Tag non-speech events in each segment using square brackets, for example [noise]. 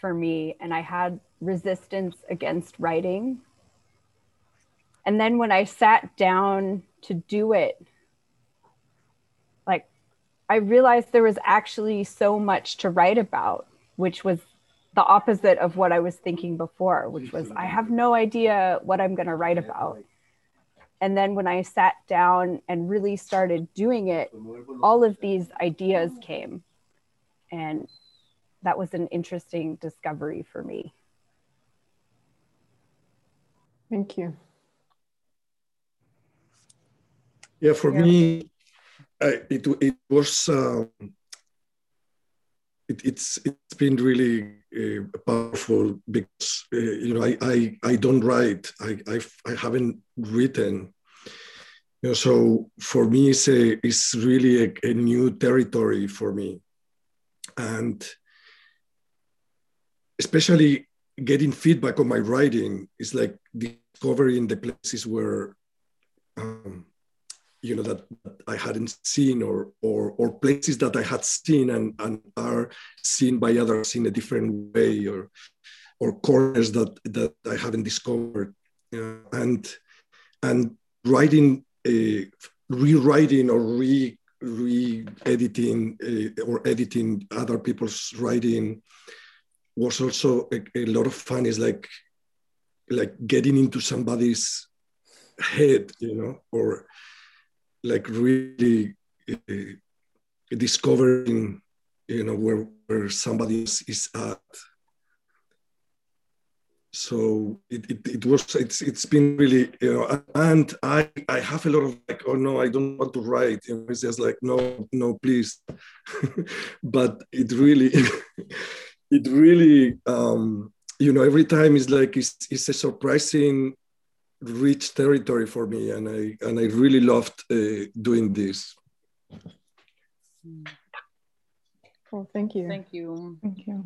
for me, and I had resistance against writing. And then when I sat down to do it, like I realized there was actually so much to write about, which was the opposite of what I was thinking before, which was I have no idea what I'm going to write about. And then when I sat down and really started doing it, all of these ideas came. And that was an interesting discovery for me. Thank you. Yeah, for yeah. me, I, it, it was um, it, it's it's been really uh, powerful because uh, you know I, I I don't write I I've, I haven't written you know so for me it's a it's really a, a new territory for me and especially getting feedback on my writing is like discovering the places where um, you know that, I hadn't seen or or or places that I had seen and, and are seen by others in a different way or or corners that that I haven't discovered. Uh, and and writing uh, rewriting or re re-editing uh, or editing other people's writing was also a, a lot of fun is like like getting into somebody's head you know or like really uh, discovering you know where where somebody is, at. So it, it, it was it's it's been really you know and i i have a lot of like oh no i don't want to write. It's just like no no please. [laughs] But it really [laughs] it really um you know every time is like it's, it's a surprising rich territory for me, and I and I really loved uh, doing this. Cool. Thank you. Thank you. Thank you.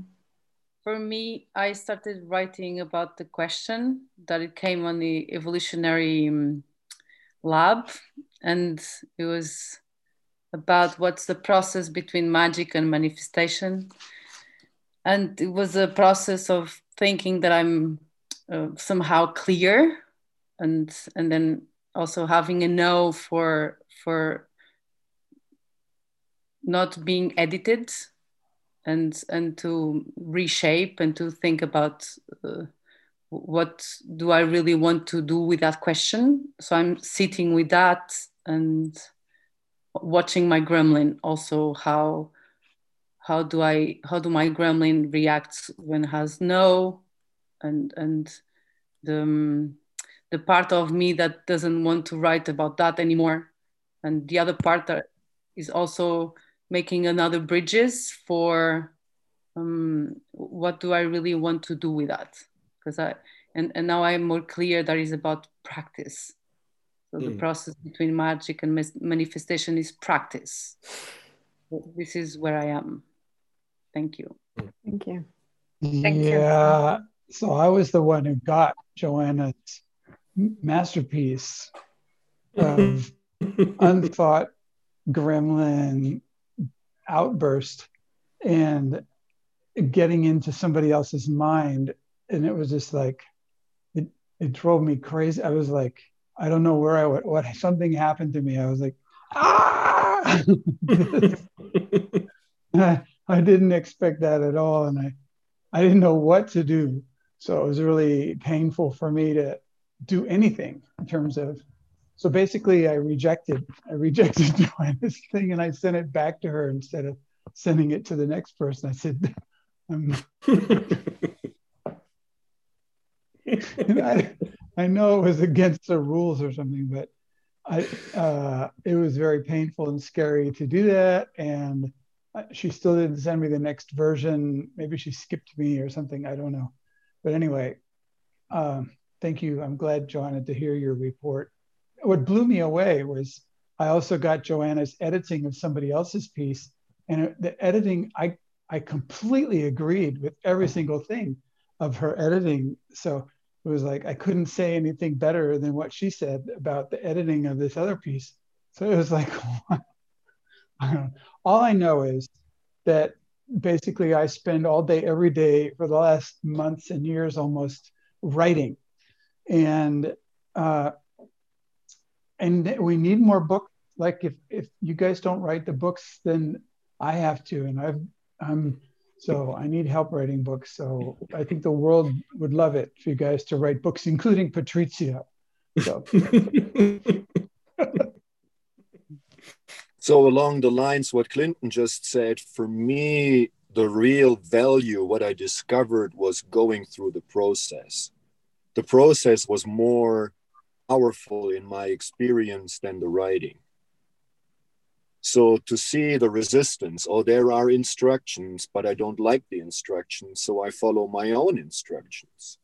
For me, I started writing about the question that it came on the evolutionary um, lab, and it was about what's the process between magic and manifestation. And it was a process of thinking that I'm uh, somehow clear and and then also having a no for for not being edited and and to reshape and to think about uh, what do I really want to do with that question. So I'm sitting with that and watching my gremlin also how how do I how do my gremlin react when has no? And and the um, the part of me that doesn't want to write about that anymore. And the other part that is also making another bridges for um, what do i really want to do with that? Because i and, and now i'm more clear that is about practice. So mm. the process between magic and manifestation is practice. This is where i am thank you. Thank you. Thank yeah you. so i was the one who got joanna's masterpiece of [laughs] unthought gremlin outburst and getting into somebody else's mind. And it was just like it, it drove me crazy. I was like i don't know where i went. What something happened to me. I was like ah [laughs] [laughs] I didn't expect that at all and i i didn't know what to do. So it was really painful for me to do anything in terms of so basically i rejected i [laughs] rejected doing this thing and i sent it back to her instead of sending it to the next person. I said um, [laughs] I, I know it was against the rules or something but i uh, it was very painful and scary to do that and she still didn't send me the next version maybe she skipped me or something i don't know but anyway um, thank you. I'm glad, Joanna, to hear your report. What blew me away was I also got Joanna's editing of somebody else's piece, and the editing, I I completely agreed with every single thing of her editing. So it was like I couldn't say anything better than what she said about the editing of this other piece. So it was like, [laughs] [laughs] all I know is that basically I spend all day, every day for the last months and years almost writing. And uh, and we need more books. Like if if you guys don't write the books, then I have to, and I've I'm so I need help writing books. So I think the world would love it for you guys to write books, including Patricia. So. [laughs] so along the lines what Clinton just said, for me, the real value, what I discovered was going through the process. The process was more powerful in my experience than the writing. So to see the resistance, oh, there are instructions, but I don't like the instructions, so I follow my own instructions.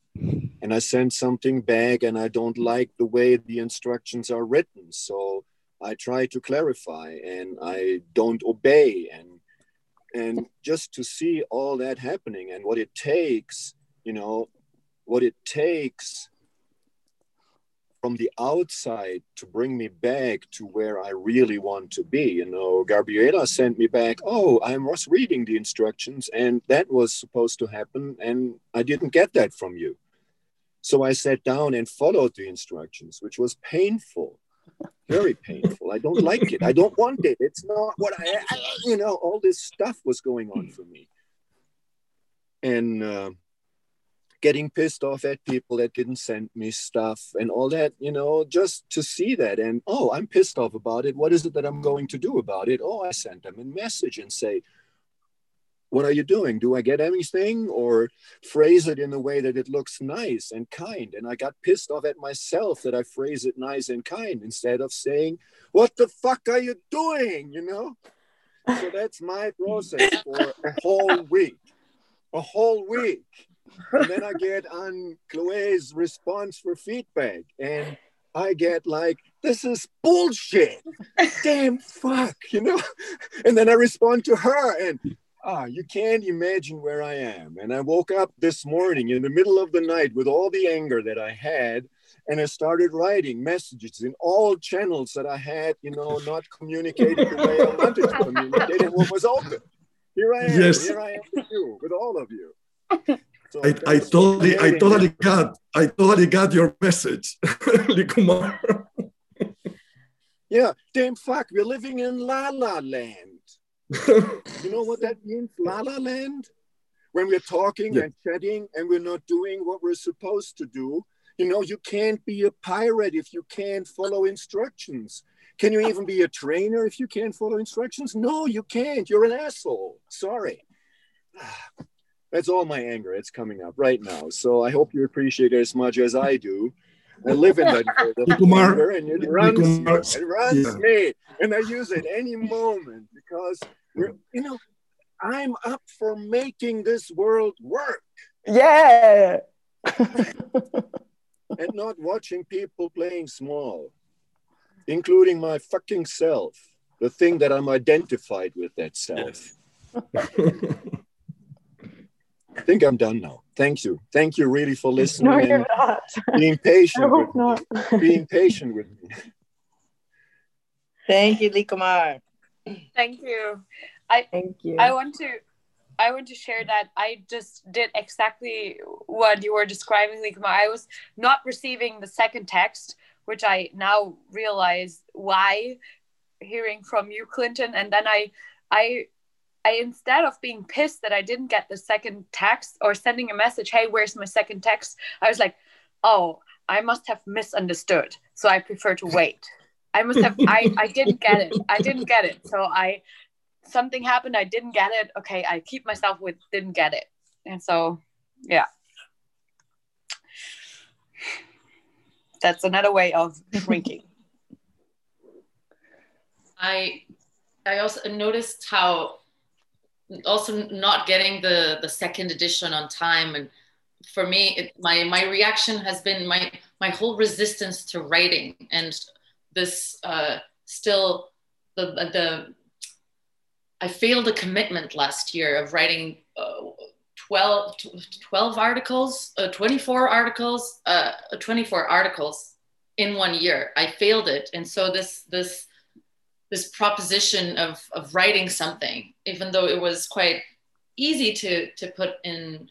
And I send something back and I don't like the way the instructions are written. So I try to clarify and I don't obey. And and just to see all that happening and what it takes, you know, what it takes from the outside to bring me back to where I really want to be. You know, Gabriela sent me back, oh, I was reading the instructions and that was supposed to happen, and I didn't get that from you. So I sat down and followed the instructions, which was painful, very painful. I don't like it. I don't want it. It's not what I, you know, all this stuff was going on for me. And, uh, getting pissed off at people that didn't send me stuff and all that, you know, just to see that. And oh, I'm pissed off about it. What is it that I'm going to do about it? Oh, I sent them a message and say, what are you doing? Do I get anything? Or phrase it in a way that it looks nice and kind. And I got pissed off at myself that I phrase it nice and kind instead of saying, What the fuck are you doing? You know? So [laughs] that's my process for a whole week. A whole week and then I get on Chloe's response for feedback, and I get like, this is bullshit. [laughs] Damn fuck, you know? [laughs] And then I respond to her, and ah, you can't imagine where I am. And I woke up this morning in the middle of the night with all the anger that I had. And I started writing messages in all channels that I had, you know, not communicated the way I wanted to communicate and what was open. Here I am, yes. here I am with you, with all of you. So I, I totally, I totally got, I totally got your message, [laughs] Likumar. yeah, damn fuck, we're living in La La Land. [laughs] you know what that means, La La Land? When we're talking yeah. and chatting and we're not doing what we're supposed to do, you know, you can't be a pirate if you can't follow instructions. Can you even be a trainer if you can't follow instructions? No, you can't. You're an asshole. Sorry [sighs] that's all my anger. It's coming up right now. So I hope you appreciate it as much as I do. I live in that anger and it runs, me, it runs yeah. me, and I use it any moment because you know, I'm up for making this world work. Yeah. [laughs] and not watching people playing small, including my fucking self, the thing that I'm identified with that self. Yes. I think I'm done now. Thank you. Thank you really for listening. No, you're not. Being patient. I hope not. Me. Being patient with me. Thank you, Likumar. Thank you. I thank you. I want to I want to share that I just did exactly what you were describing, Likumar. I was not receiving the second text, which I now realize why hearing from you, Clinton. And then I I I instead of being pissed that I didn't get the second text or sending a message, hey, where's my second text? I was like, oh, I must have misunderstood. So I prefer to [laughs] wait. I must have I, I didn't [laughs] get it. I didn't get it. So I something happened, I didn't get it. Okay, I keep myself with didn't get it. And so yeah. That's another way of shrinking. [laughs] I I also noticed how also not getting the the second edition on time and for me it, my my reaction has been my my whole resistance to writing and this uh, still the the I failed a commitment last year of writing uh, 12, 12 articles, uh, 24 articles, uh, 24 articles in one year. I failed it. And so this, this this proposition of of writing something, even though it was quite easy to to put in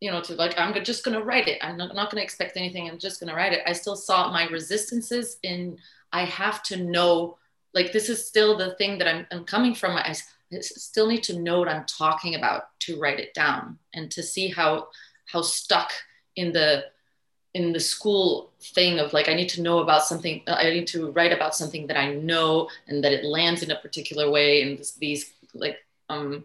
you know to like i'm just going to write it i'm not, not going to expect anything i'm just going to write it i still saw my resistances in i have to know like this is still the thing that i'm, I'm coming from. I, still need to know what i'm talking about to write it down and to see how how stuck in the in the school thing of like i need to know about something i need to write about something that i know and that it lands in a particular way and this, these like um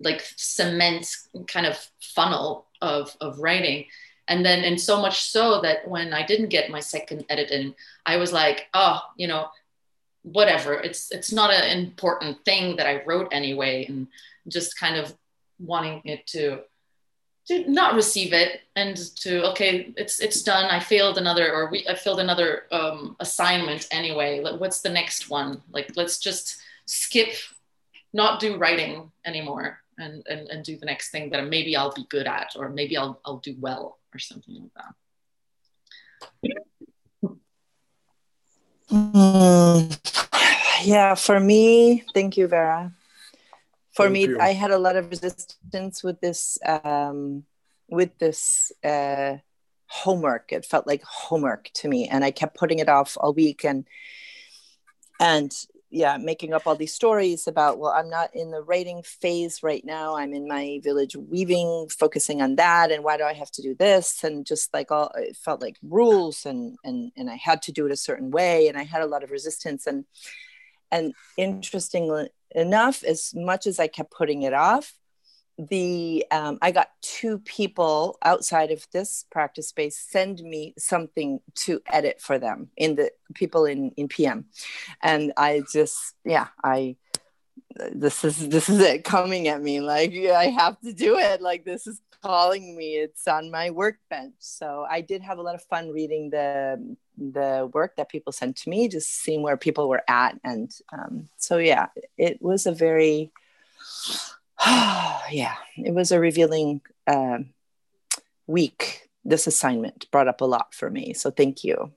like cement kind of funnel of of writing and then and so much so that when i didn't get my second edit in i was like oh you know whatever. It's it's not an important thing that i wrote anyway and just kind of wanting it to to not receive it and to okay it's it's done. I failed another or we i failed another um, assignment anyway. What's the next one? Like let's just skip not do writing anymore and, and and do the next thing that maybe i'll be good at or maybe i'll i'll do well or something like that. Mm, yeah for me thank you vera. For Thank me you. i had a lot of resistance with this um, with this uh, homework. It felt like homework to me and i kept putting it off all week and and yeah making up all these stories about well i'm not in the writing phase right now. I'm in my village weaving focusing on that and why do i have to do this? And just like all it felt like rules and and and i had to do it a certain way and i had a lot of resistance. And and interestingly enough, as much as I kept putting it off, the um, I got two people outside of this practice space send me something to edit for them in the people in in PM, and I just yeah I this is this is it coming at me like I have to do it. Like this is calling me. It's on my workbench. So I did have a lot of fun reading the the work that people sent to me, just seeing where people were at. And um, so, yeah, it was a very, [sighs] yeah, it was a revealing uh, week. This assignment brought up a lot for me. So, thank you.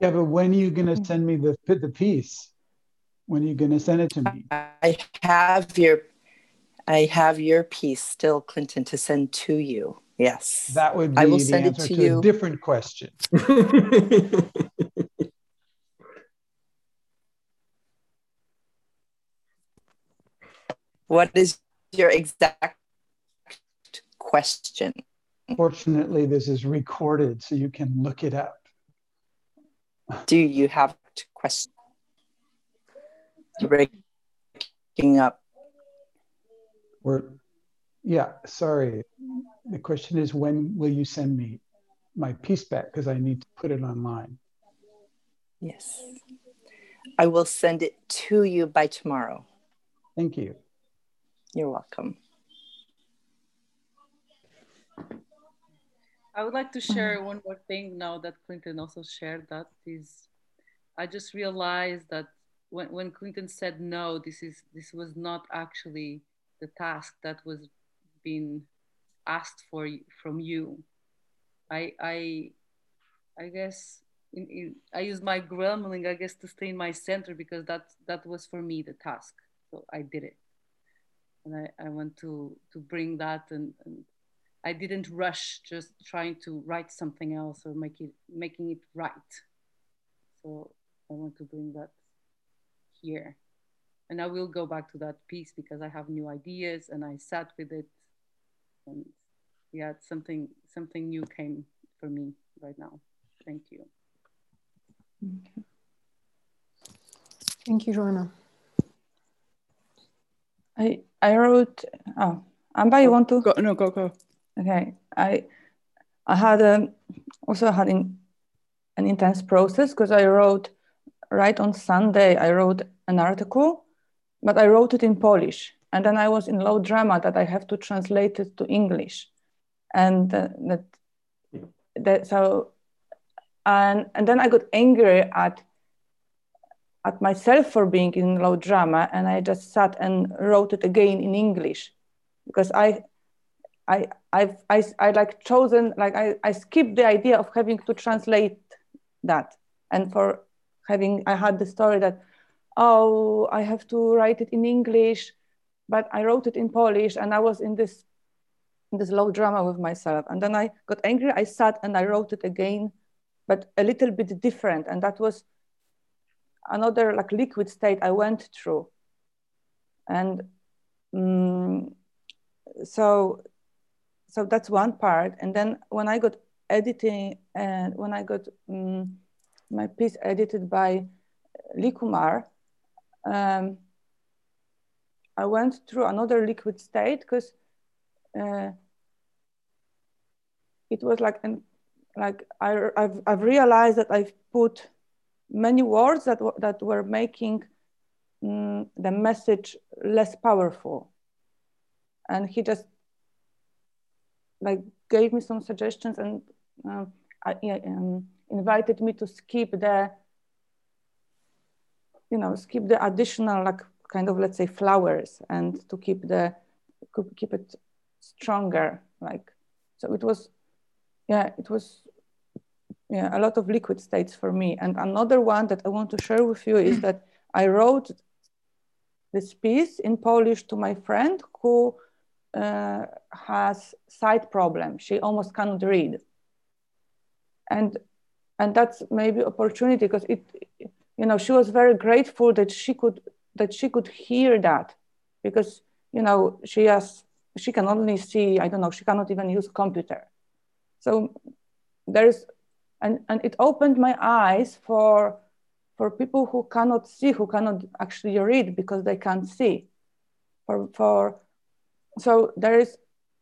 Yeah, but when are you going to send me the the piece? When are you going to send it to me? I have your, I have your piece still, Clinton, to send to you. Yes. That would be I will the send it to to, you. a different question. [laughs] What is your exact question? Fortunately, this is recorded so you can look it up. Do you have a question? Breaking up. Or, yeah, sorry. The question is when will you send me my piece back? Because I need to put it online. Yes. I will send it to you by tomorrow. Thank you. You're welcome. I would like to share mm-hmm. one more thing now that Clinton also shared that is I just realized that when, when Clinton said no, this is this was not actually the task that was being asked for from you. I I I guess in, in, I used my gremlin, I guess, to stay in my center because that that was for me the task. So I did it, and I, I want to to bring that and, and I didn't rush just trying to write something else or make it making it right. So I want to bring that here. And I will go back to that piece because I have new ideas and I sat with it and yeah, something something new came for me right now. Thank you. Thank you, Joanna. I I wrote. Oh, Amba, you want to go? No, go go. Okay, I I had um, also had in, an intense process because I wrote right on Sunday. I wrote an article, but I wrote it in Polish, and then I was in low drama that I have to translate it to English, and uh, that that so and and then I got angry at at myself for being in low drama, and I just sat and wrote it again in English because I I I've I, I like chosen like I, I skipped the idea of having to translate that and for having I had the story that oh I have to write it in English but I wrote it in Polish and I was in this in this low drama with myself. And then I got angry, I sat and I wrote it again, but a little bit different. And that was another like liquid state I went through. And um, so so that's one part. And then when I got editing and when I got um, my piece edited by Lee Kumar, um, I went through another liquid state because uh, it was like an, like I, I've, I've realized that I've put many words that, that were making um, the message less powerful. And he just like gave me some suggestions and uh, I, um, invited me to skip the, you know, skip the additional like kind of let's say flowers and to keep the keep it stronger like so it was yeah it was yeah a lot of liquid states for me. And another one that i want to share with you is that i wrote this piece in polish to my friend who uh, has sight problem. She almost cannot read. And and that's maybe opportunity because it you know she was very grateful that she could that she could hear that. Because you know she has she can only see i don't know she cannot even use computer. So there's and and it opened my eyes for for people who cannot see who cannot actually read because they can't see for for so there is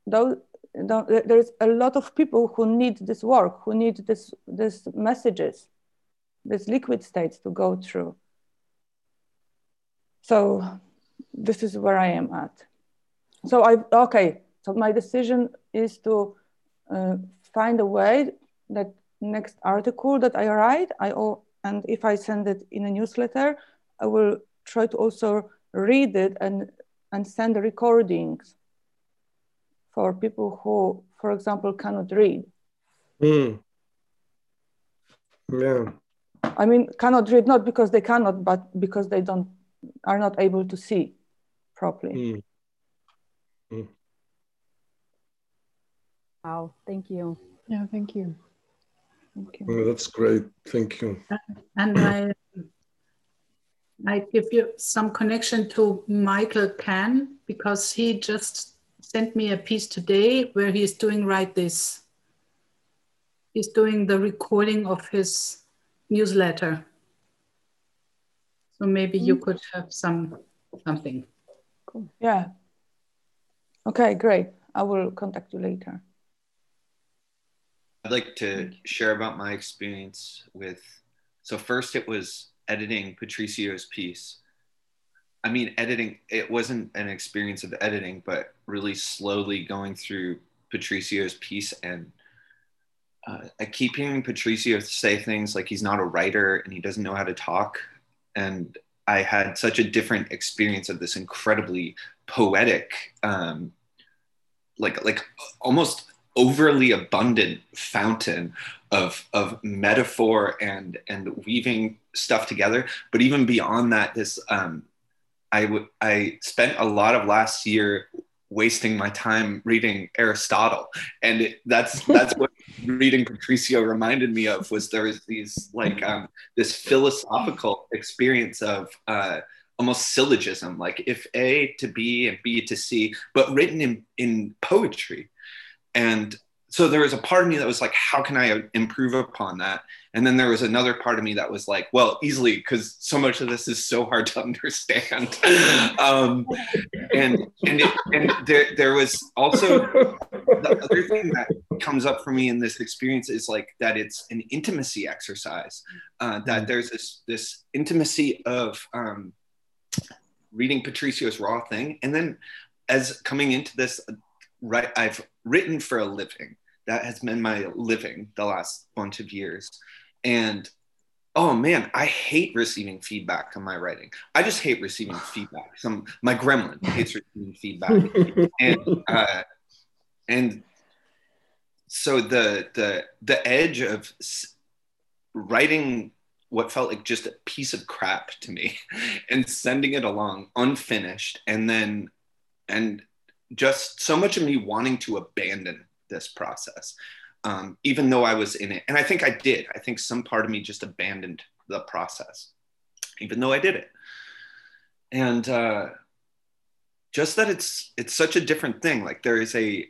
though there is a lot of people who need this work who need this this messages this liquid states to go through so this is where I am at. So I okay. So my decision is to uh, find a way that next article that I write, I and if I send it in a newsletter, I will try to also read it and and send the recordings for people who, for example, cannot read. Mm. Yeah. I mean, cannot read not because they cannot, but because they don't are not able to see properly. Mm. Mm. Wow, thank you. Yeah, thank you. Thank you. Oh, that's great. Thank you. And I, I give you some connection to Michael Kahn because he just sent me a piece today where he's doing right this. He's doing the recording of his newsletter. So maybe you mm. could have some something. Cool. Yeah. Okay, great. I will contact you later. I'd like to share about my experience with. So first, it was editing Patricio's piece. I mean, editing. It wasn't an experience of editing, but really slowly going through Patricio's piece and uh, I keep hearing Patricio say things like he's not a writer and he doesn't know how to talk and I had such a different experience of this incredibly poetic, um, like like almost overly abundant fountain of of metaphor and and weaving stuff together. But even beyond that, this um, I I spent a lot of last year wasting my time reading Aristotle, and it, that's [laughs] that's what reading Patricio reminded me of was there was these like um, this philosophical experience of uh, almost syllogism, like if A to B and B to C, but written in in poetry, and so there was a part of me that was like how can i improve upon that? And then there was another part of me that was like well easily because so much of this is so hard to [laughs] understand. Um, and and, it, and there, there was also the other thing that comes up for me in this experience is like that it's an intimacy exercise uh, that mm. there's this this intimacy of um, reading patricio's raw thing. And then as coming into this right i've written for a living that has been my living the last bunch of years. And oh man, I hate receiving feedback on my writing. I just hate receiving [sighs] feedback. Some my gremlin hates receiving feedback, and uh, and so the the the edge of writing what felt like just a piece of crap to me [laughs] and sending it along unfinished and then and just so much of me wanting to abandon this process, um, even though I was in it. And I think I did. I think some part of me just abandoned the process, even though I did it. And uh, just that it's it's such a different thing. Like there is a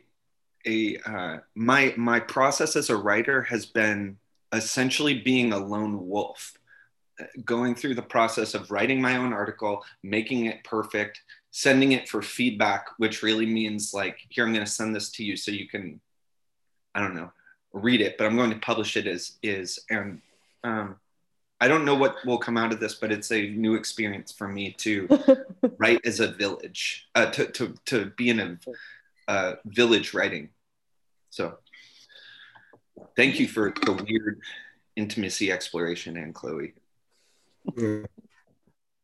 a uh, my my process as a writer has been essentially being a lone wolf going through the process of writing my own article, making it perfect, sending it for feedback, which really means like, here, I'm going to send this to you so you can, I don't know, read it, but I'm going to publish it as is. And um, I don't know what will come out of this, but it's a new experience for me to [laughs] write as a village, uh, to, to, to be in a uh, village writing. So thank you for the weird intimacy exploration, and Chloe.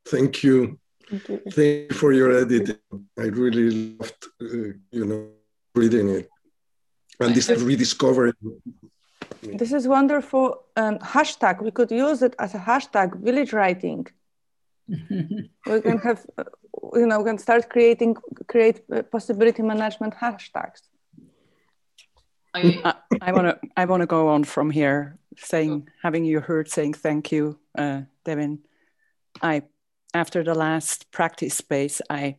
Thank you. Thank you. For your editing. I really loved, uh, you know, reading it and this rediscovering. This is wonderful um, hashtag. We could use it as a hashtag, village writing. [laughs] we can have, uh, you know, we can start creating, create uh, possibility management hashtags. I, I want to I want to go on from here saying having you heard saying thank you uh, Devin I after the last practice space I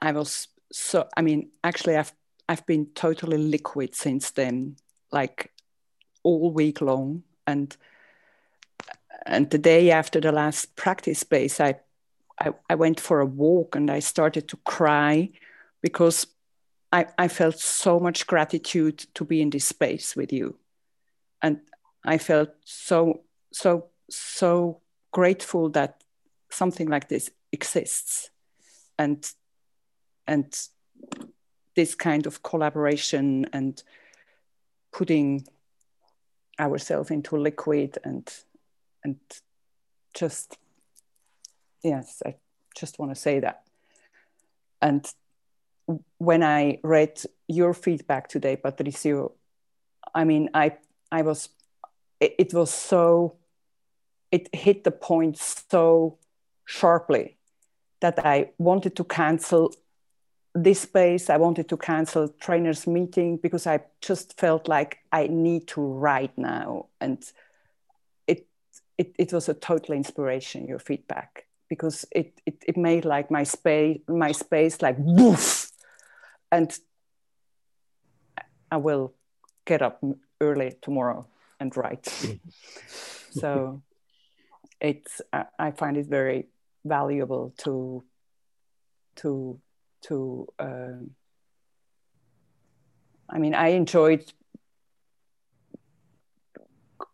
I was so I mean actually I've I've been totally liquid since then like all week long and and the day after the last practice space I I, I went for a walk and I started to cry because I, I felt so much gratitude to be in this space with you. And I felt so, so, so grateful that something like this exists. And, and this kind of collaboration and putting ourselves into liquid and and just yes i just want to say that and when I read your feedback today, Patricio, I mean, I I was it, it was so it hit the point so sharply that I wanted to cancel this space. I wanted to cancel trainers meeting because I just felt like I need to write now. And it it, it was a total inspiration, your feedback, because it, it, it made like my space my space like woof and I will get up early tomorrow and write. [laughs] so it's I find it very valuable to to to um, I mean I enjoyed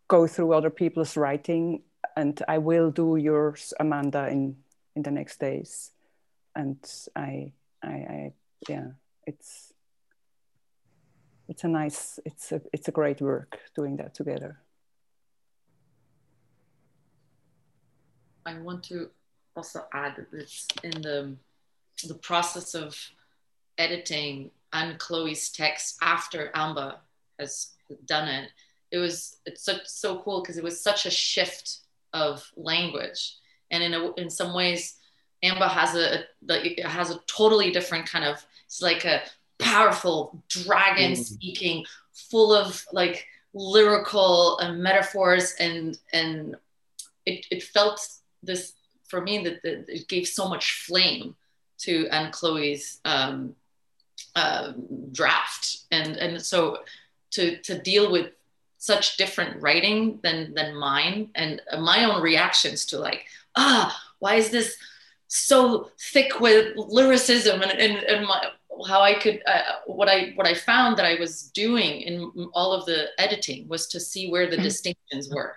go through other people's writing and I will do yours Amanda in in the next days. And I I, I yeah it's it's a nice it's a it's a great work doing that together i want to also add that in the the process of editing and chloe's text after amba has done it it was it's so, so cool because it was such a shift of language and in a, in some ways amba has a, a has a totally different kind of it's like a powerful dragon mm. speaking, full of like lyrical and metaphors, and and it, it felt this for me that, that it gave so much flame to Anne Chloe's um, uh, draft, and and so to to deal with such different writing than than mine and my own reactions to like ah why is this so thick with lyricism and, and, and my, how I could uh, what I what I found that I was doing in all of the editing was to see where the mm-hmm. distinctions were.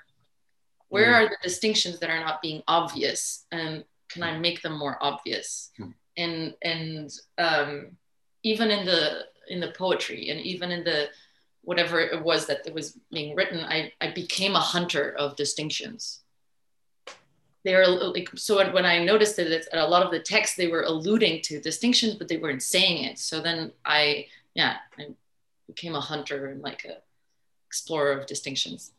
Where mm. are the distinctions that are not being obvious, and can I make them more obvious? Mm. And and um, even in the in the poetry, and even in the whatever it was that it was being written, I I became a hunter of distinctions they are like so when i noticed that a lot of the text they were alluding to distinctions but they weren't saying it so then i yeah i became a hunter and like a explorer of distinctions.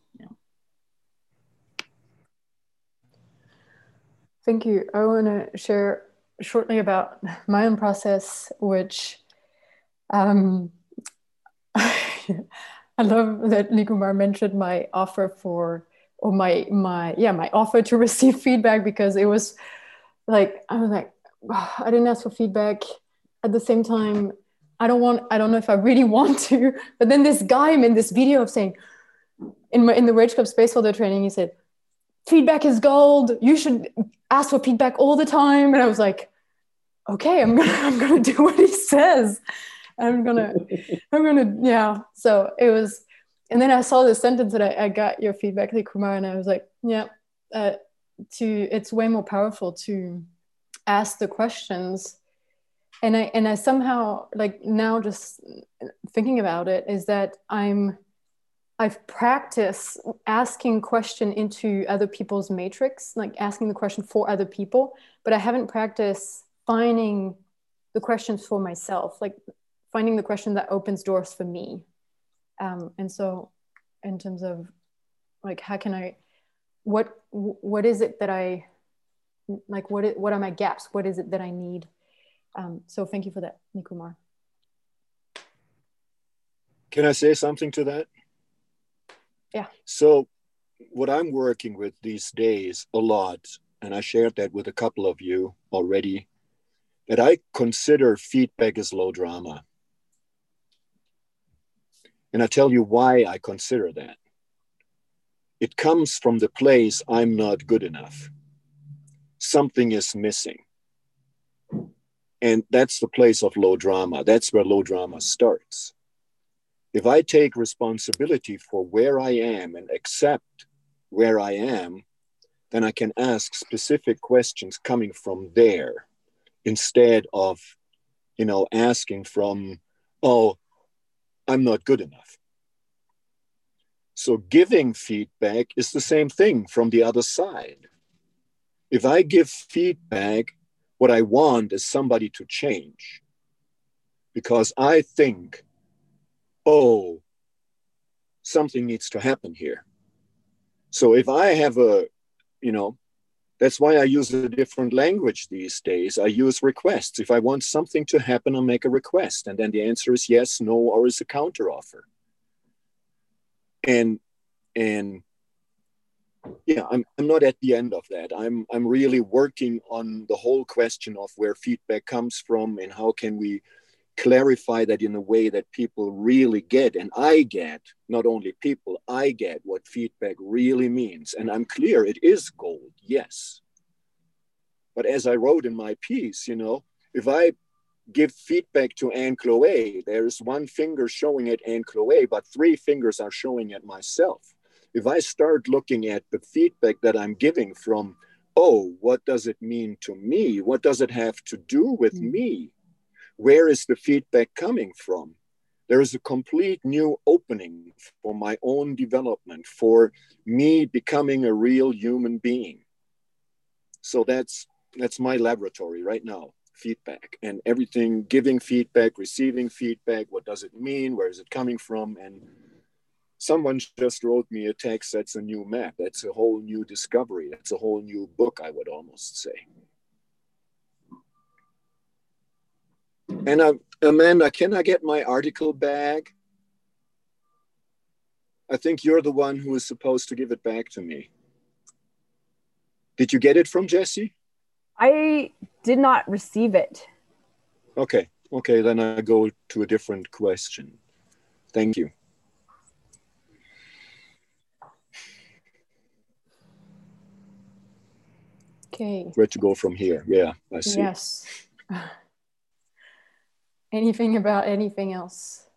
Thank you. I want to share shortly about my own process, which um, [laughs] I love that Nikumar mentioned my offer for or my my yeah my offer to [laughs] receive feedback because it was like I was like oh, I didn't ask for feedback. At the same time I don't want I don't know if I really [laughs] want to but then this guy made this video of saying in my in the Rage Club Space Holder training he said feedback is gold. You should ask for feedback all the time. And I was like okay I'm gonna [laughs] I'm gonna do what he says. I'm gonna I'm gonna yeah. So it was and then I saw this sentence that I, I got your feedback, like Kumar, and I was like, yeah, uh, to it's way more powerful to ask the questions. And I and I somehow like now just thinking about it is that I'm I've practiced asking question into other people's matrix, like asking the question for other people, but I haven't practiced finding the questions for myself, like finding the question that opens doors for me. Um, and so in terms of like how can i what what is it that i like what what are my gaps? What is it that i need? Um, so thank you for that nikumar. Can i say something to that yeah so what i'm working with these days a lot and i shared that with a couple of you already that i consider feedback as low drama and I tell you why I consider that. It comes from the place I'm not good enough. Something is missing. And that's the place of low drama. That's where low drama starts. If I take responsibility for where I am and accept where I am, then I can ask specific questions coming from there instead of, you know, asking from, oh, I'm not good enough. So giving feedback is the same thing from the other side. If I give feedback, what I want is somebody to change because I think, oh, something needs to happen here. So if I have a, you know, that's why I use a different language these days. I use requests. If I want something to happen, I make a request. And then the answer is yes, no, or is a counteroffer. And and yeah, I'm, I'm not at the end of that. I'm I'm really working on the whole question of where feedback comes from and how can we clarify that in a way that people really get and I get, not only people, I get what feedback really means. And I'm clear it is gold, yes. But as I wrote in my piece, you know, if I give feedback to Anne Chloe, there's one finger showing at Anne Chloe, but three fingers are showing at myself. If I start looking at the feedback that I'm giving from, oh, what does it mean to me? What does it have to do with mm. me? Where is the feedback coming from? There is a complete new opening for my own development, for me becoming a real human being. So that's that's my laboratory right now feedback and everything giving feedback receiving feedback what does it mean where is it coming from and someone just wrote me a text that's a new map that's a whole new discovery that's a whole new book i would almost say And uh, Amanda, can I get my article bag? I think you're the one who is supposed to give it back to me. Did you get it from Jesse? I did not receive it. Okay, okay, then I go to a different question. Thank you. Okay. Where to go from here? Yeah, I see. Yes. [laughs] Anything about anything else?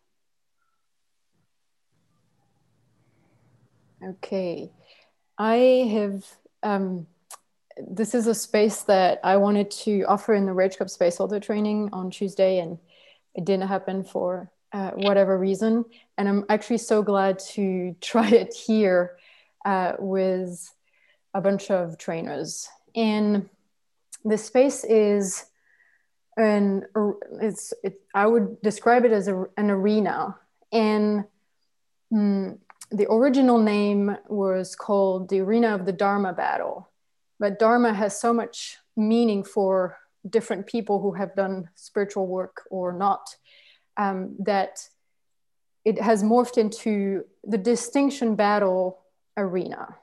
Okay. I have, um, this is a space that I wanted to offer in the Rage Club Space Holder training on Tuesday, and it didn't happen for uh, whatever reason. And I'm actually so glad to [laughs] try it here uh, with a bunch of trainers. And the space is and it's it, I would describe it as a, an arena. And mm, the original name was called the Arena of the Dharma Battle, but Dharma has so much meaning for different people who have done spiritual work or not, um, that it has morphed into the distinction battle arena.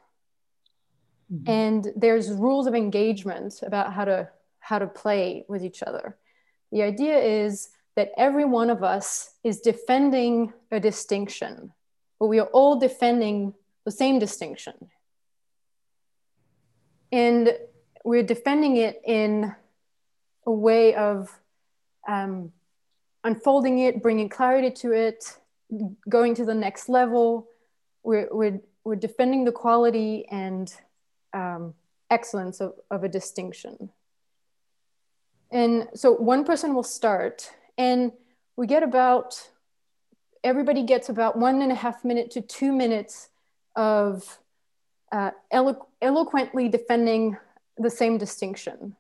Mm-hmm. And there's rules of engagement about how to how to play with each other. The idea is that every one of us is defending a distinction, but we are all defending the same distinction. And we're defending it in a way of um, unfolding it, bringing clarity to it, going to the next level. We're, we're, we're defending the quality and um, excellence of, of a distinction. And so one person will start, and we get about, everybody gets about one and a half minute to two minutes of uh, elo- eloquently defending the same distinction.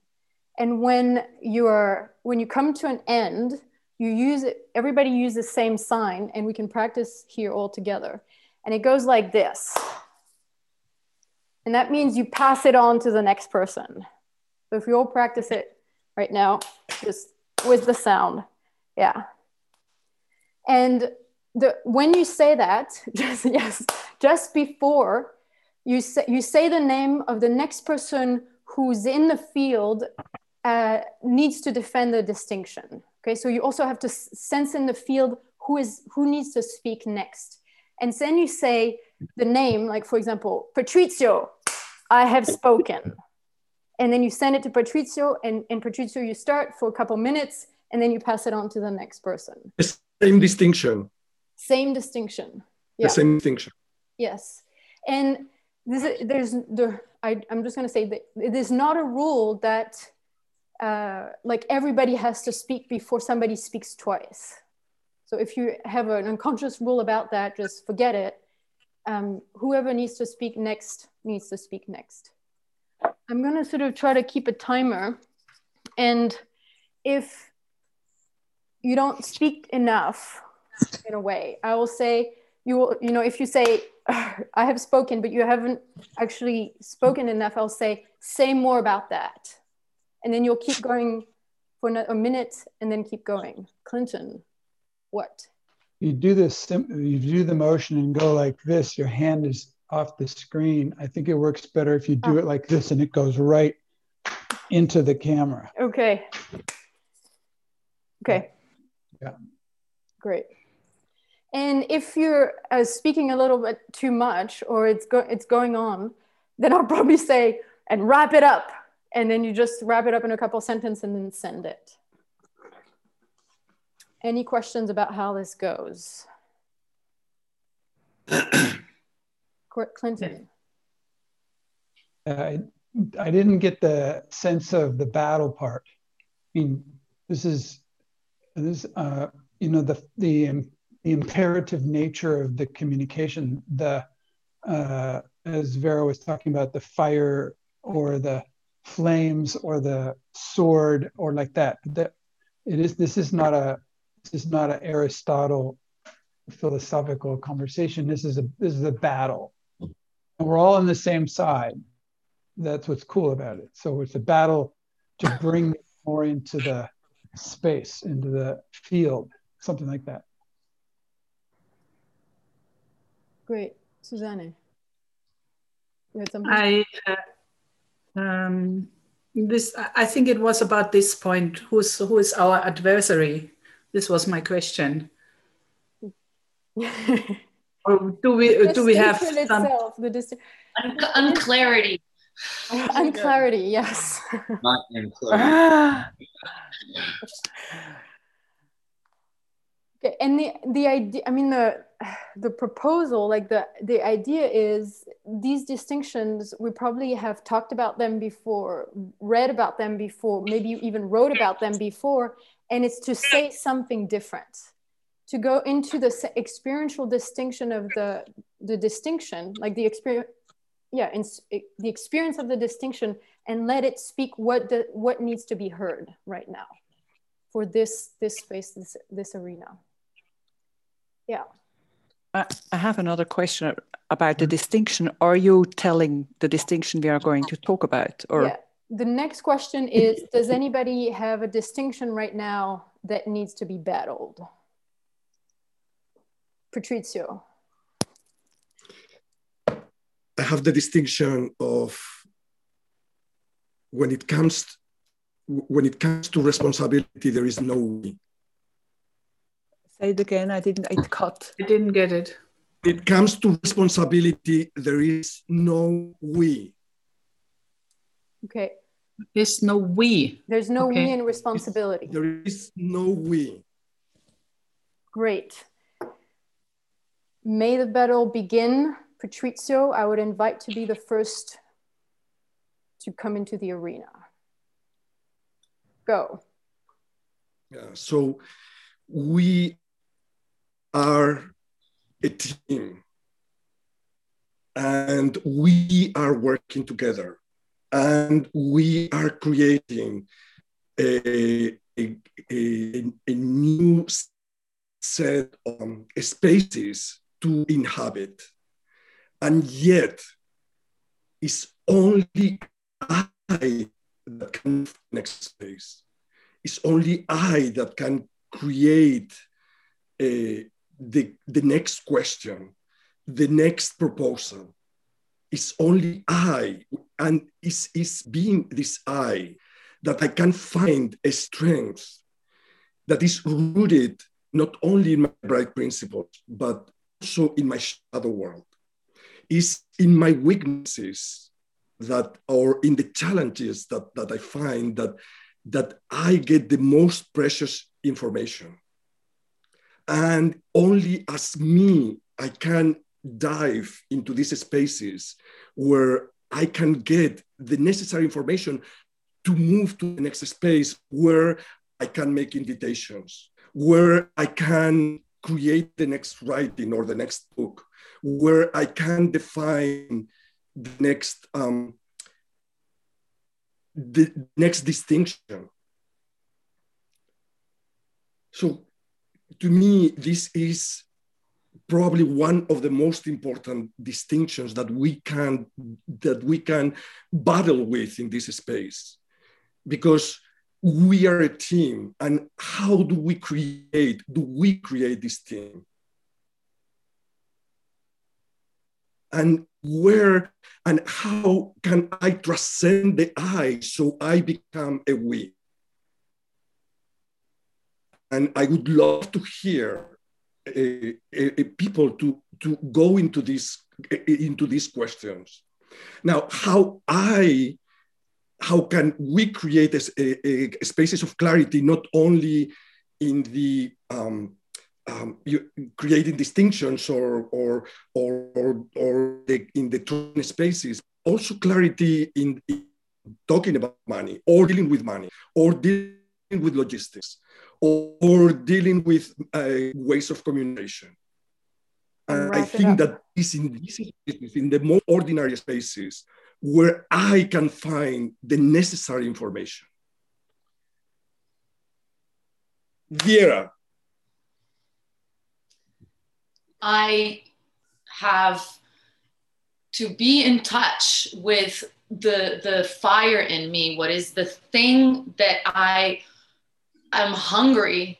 And when you are when you come to an end, you use it, everybody use the same sign, and we can practice here all together. And it goes like this. And that means you pass it on to the next person. So if you all practice it right now, just with the sound. Yeah. And the when you say that, [laughs] just yes, just before you say you say the name of the next person who's in the field uh, needs to defend the distinction. Okay, so you also have to sense in the field who is who needs to speak next, and then you say the name, like for example, Patrizio, I have spoken, and then you send it to Patrizio, and in Patrizio you start for a couple minutes, and then you pass it on to the next person. Same distinction. Same distinction. Yeah. The same distinction. Yes, and this is, there's the I, I'm just going to say that it is not a rule that uh, like everybody has to speak before somebody speaks twice. So if you have an unconscious rule about that, just forget it. Um, whoever needs to speak next needs to speak next. I'm going to sort of try to keep a timer. And if you don't speak enough in a way, I will say, you will, you know, if you say, [sighs] I have spoken, but you haven't actually spoken enough, I'll say, say more about that. And then you'll keep going for a minute and then keep going. Clinton, what? You do this, you do the motion and go like this, your hand is off the screen. I think it works better if you do oh. it like this and it goes right into the camera. Okay. Okay. Yeah. Great. And if you're uh, speaking a little bit too much or it's, go- it's going on, then I'll [laughs] probably say, and wrap it up. And then you just wrap it up in a couple sentences and then send it. Any questions about how this goes? [clears throat] Clinton. Uh, I didn't get the sense of the battle part. I mean, this is this uh, you know the the the imperative nature of the communication, the uh, as Vera was talking about, the fire or the flames or the sword or like that. That it is. This is not a. This is not an Aristotle philosophical conversation. This is a. This is a battle, and we're all on the same side. That's what's cool about it. So it's a battle to bring [laughs] more into the space, into the field, something like that. Great. Susanne. I, uh, um, this, I think it was about this point. Who's, who is our adversary? This was my question. [laughs] or do we, do we have some... itself, the dist- Un- unclarity? unclarity, yes. Not unclarity. okay, and the the idea, I mean the the proposal like the the idea is these distinctions we probably have talked about them before read about them before maybe you even wrote about them before and it's to say something different to go into the experiential distinction of the the distinction like the experience yeah in, the experience of the distinction and let it speak what the what needs to be heard right now for this this space this this arena yeah I have another question about the mm-hmm. distinction. Are you telling the distinction we are going to talk about, or yeah. the next question is Does anybody have a distinction right now that needs to be battled? Patrizio. I have the distinction of when it comes when it comes to responsibility, there is no we. Say it again. I didn't. It cut. I didn't get it. It comes to responsibility. There is no we. Okay. There's no we. There's no Okay. we in responsibility. There is no we. Great. May the battle begin. Patrizio, I would invite to be the first to come into the arena. Go. Yeah, so we are a team and we are working together and we are creating a, a, a, a new set of spaces to inhabit. And yet, it's only I that can next space. It's only I that can create uh, the, the next question, the next proposal. It's only I, and it's, it's being this I that I can find a strength that is rooted not only in my bright principles, but also in my shadow world. Is in my weaknesses that or in the challenges that, that I find that that I get the most precious information. And only as me, I can dive into these spaces where I can get the necessary information to move to the next space where I can make invitations, where I can create the next writing or the next book, where I can define the next um, the next distinction. So to me, this is probably one of the most important distinctions that we can that we can battle with in this space because we are a team and how do we create do we create this team and where and how can I transcend the I so I become a we? And I would love to hear uh, uh, people to, to go into, this, into these questions. Now, how I how can we create a, a, a spaces of clarity not only in the um, um, creating distinctions or or or or, or the, in the spaces. Also, clarity in, in talking about money or dealing with money or dealing with logistics or, or dealing with uh, ways of communication. And I think that is in in the more ordinary spaces, where I can find the necessary information. Vera. I have to be in touch with the the fire in me what is the thing that i am hungry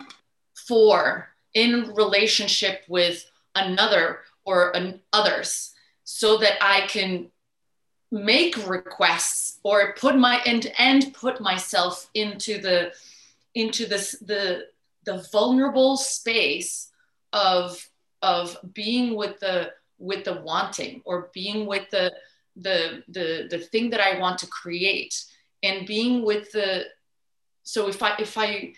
for in relationship with another or an, others so that i can make requests or put my and and put myself into the into this the the vulnerable space of of being with the with the wanting or being with the the the the thing that I want to create and being with the so if I if I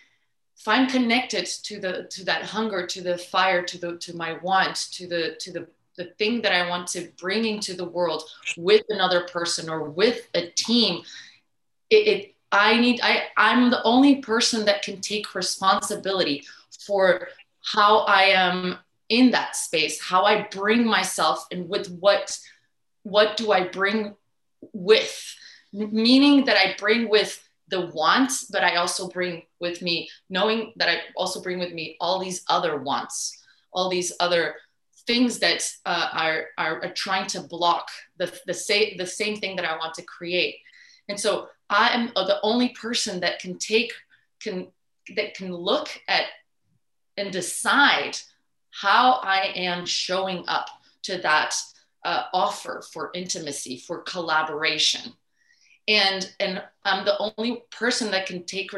if I'm connected to the to that hunger to the fire to the to my want to the to the the thing that I want to bring into the world with another person or with a team it, it I need I I'm the only person that can take responsibility for how I am in that space how I bring myself and with what what do I bring with? Meaning that I bring with the wants, but I also bring with me, knowing that I also bring with me all these other wants, all these other things that uh, are, are, are trying to block the, the, sa- the same thing that I want to create. And so I am the only person that can take, can, that can look at and decide how I am showing up to that uh, offer for intimacy, for collaboration. And, and I'm the only person that can take,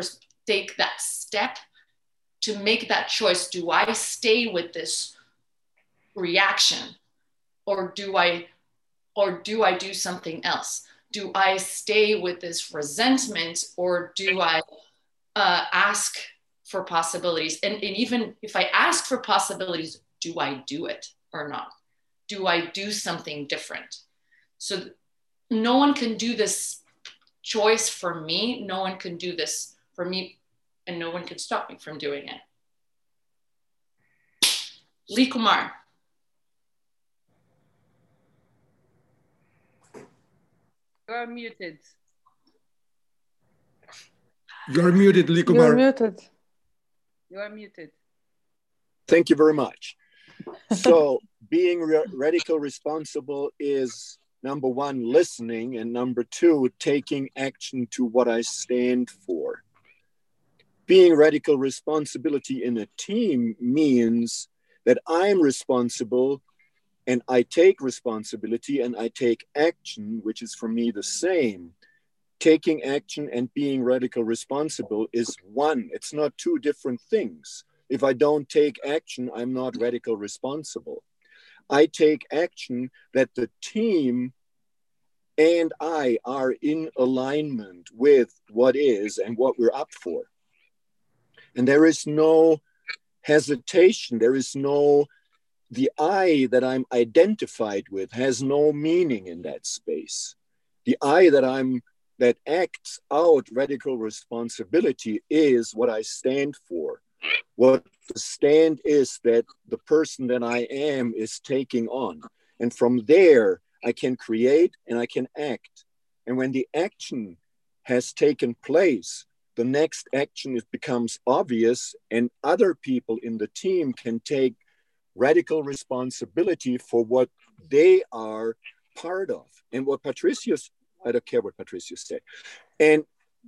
take that step to make that choice. Do I stay with this reaction or do I or do I do something else? Do I stay with this resentment or do I uh, ask for possibilities? And, and even if I ask for possibilities, do I do it or not? Do I do something different? So no one can do this choice for me. No one can do this for me, and no one can stop me from doing it. Lee Kumar. You are muted. You're muted, Lee Kumar. You're muted. You are muted. Thank you very much. So, [laughs] being re- radical responsible is number one, listening, and number two, taking action to what I stand for. Being radical responsibility in a team means that I'm responsible and I take responsibility and I take action, which is for me the same. Taking action and being radical responsible is one, it's not two different things. If I don't take action, I'm not radical responsible. I take action that the team and I are in alignment with what is and what we're up for. And there is no hesitation, there is no the I that I'm identified with has no meaning in that space. The I that I'm that acts out radical responsibility is what I stand for. What the stand is that the person that I am is taking on. And from there, I can create and I can act. And when the action has taken place, the next action it becomes obvious, and other people in the team can take radical responsibility for what they are part of. And what Patricius, I don't care what Patricius said, and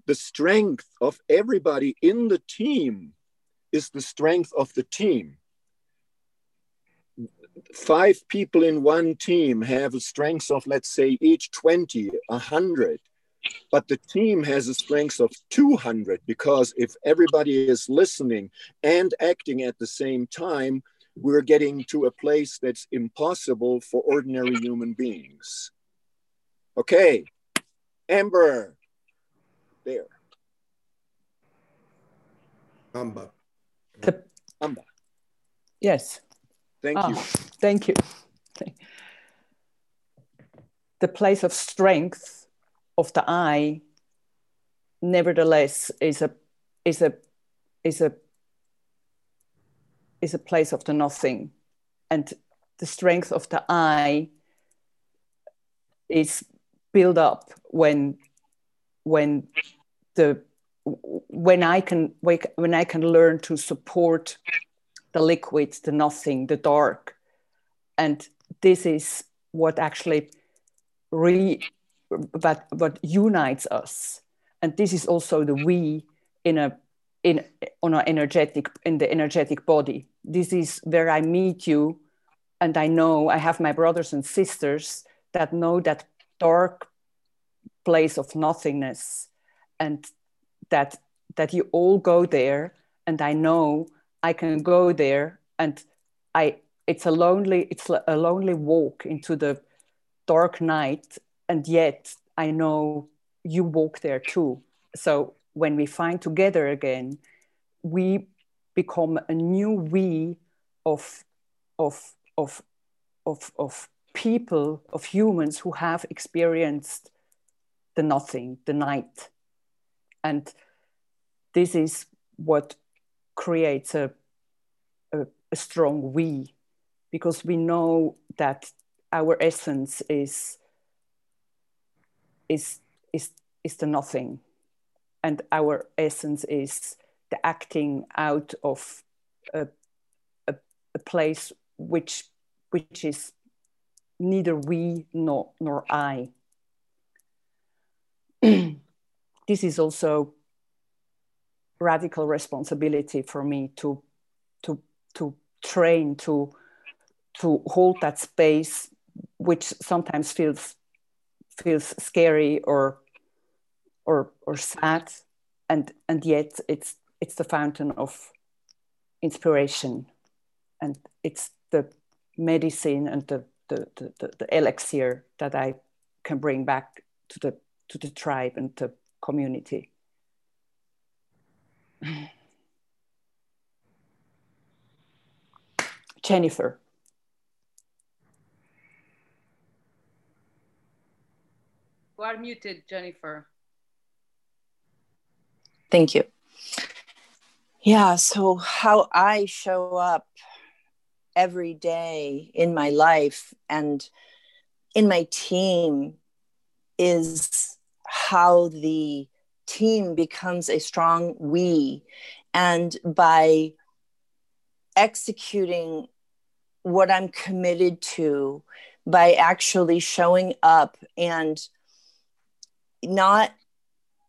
the strength of everybody in the team is the strength of the team. Five people in one team have a strength of, let's say, each 20, 100. But the team has a strength of 200 because if everybody is listening and acting at the same time, we're getting to a place that's impossible for ordinary human beings. Okay, Amber, there. Amba. The, Amba. Yes. Thank Ah, you. Thank you. The place of strength of the eye, nevertheless, is a is a is a is a place of the nothing, and the strength of the I is built up when when the when I can when I can learn to support the liquid, the nothing, the dark, and this is what actually re what what unites us, and this is also the we in a in on an energetic in the energetic body. This is where I meet you, and I know I have my brothers and sisters that know that dark place of nothingness and that that you all go there and i know i can go there and i it's a lonely it's a lonely walk into the dark night and yet i know you walk there too so when we find together again we become a new we of of of of, of people of humans who have experienced the nothing the night. And this is what creates a, a, a, strong we because we know that our essence is is is is the nothing and our essence is the acting out of a, a, a place which which is neither we nor nor i. [clears throat] This is also radical responsibility for me to to to train to to hold that space which sometimes feels feels scary or or or sad and and yet it's it's the fountain of inspiration and it's the medicine and the the, the, the elixir that I can bring back to the to the tribe and the community. [sighs] Jennifer. You are muted, Jennifer. Thank you. Yeah, so how I show up every day in my life and in my team is how the team becomes a strong we. And by executing what I'm committed to, by actually showing up and not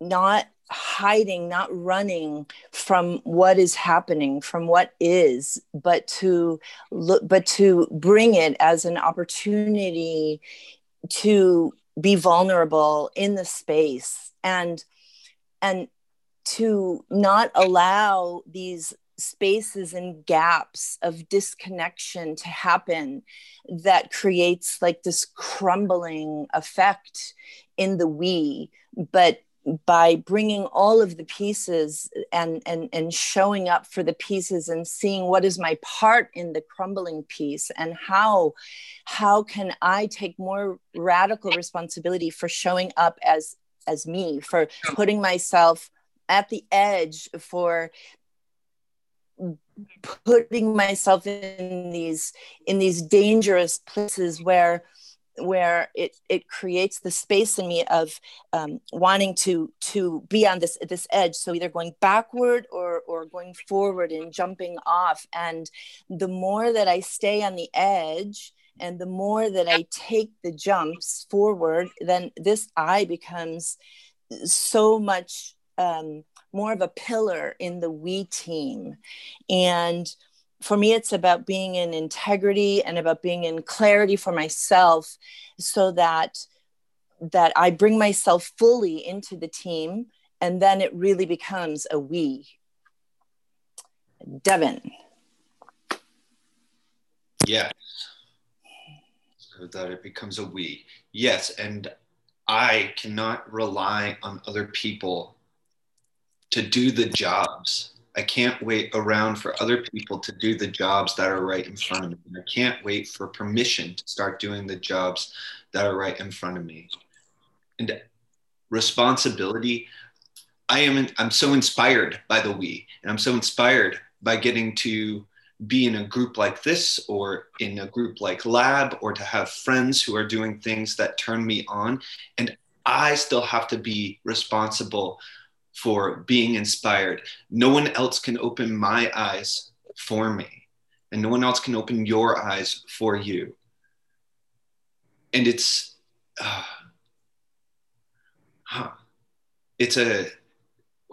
not hiding not running from what is happening from what is but to look but to bring it as an opportunity to be vulnerable in the space and and to not allow these spaces and gaps of disconnection to happen that creates like this crumbling effect in the we but by bringing all of the pieces and and and showing up for the pieces and seeing what is my part in the crumbling piece and how how can i take more radical responsibility for showing up as as me for putting myself at the edge for putting myself in these in these dangerous places where where it it creates the space in me of um, wanting to to be on this this edge. So either going backward or or going forward and jumping off. And the more that i stay on the edge and the more that i take the jumps forward then this i becomes so much um, more of a pillar in the we team. And for me it's about being in integrity and about being in clarity for myself so that that i bring myself fully into the team and then it really becomes a we. Devin. Yes. So that it becomes a we. Yes and i cannot rely on other people to do the jobs I can't wait around for other people to do the jobs that are right in front of me. I can't wait for permission to start doing the jobs that are right in front of me. And responsibility, I am I'm so inspired by the we, and I'm so inspired by getting to be in a group like this or in a group like lab or to have friends who are doing things that turn me on and I still have to be responsible for being inspired. No one else can open my eyes for me, and no one else can open your eyes for you. And it's, uh, huh, it's a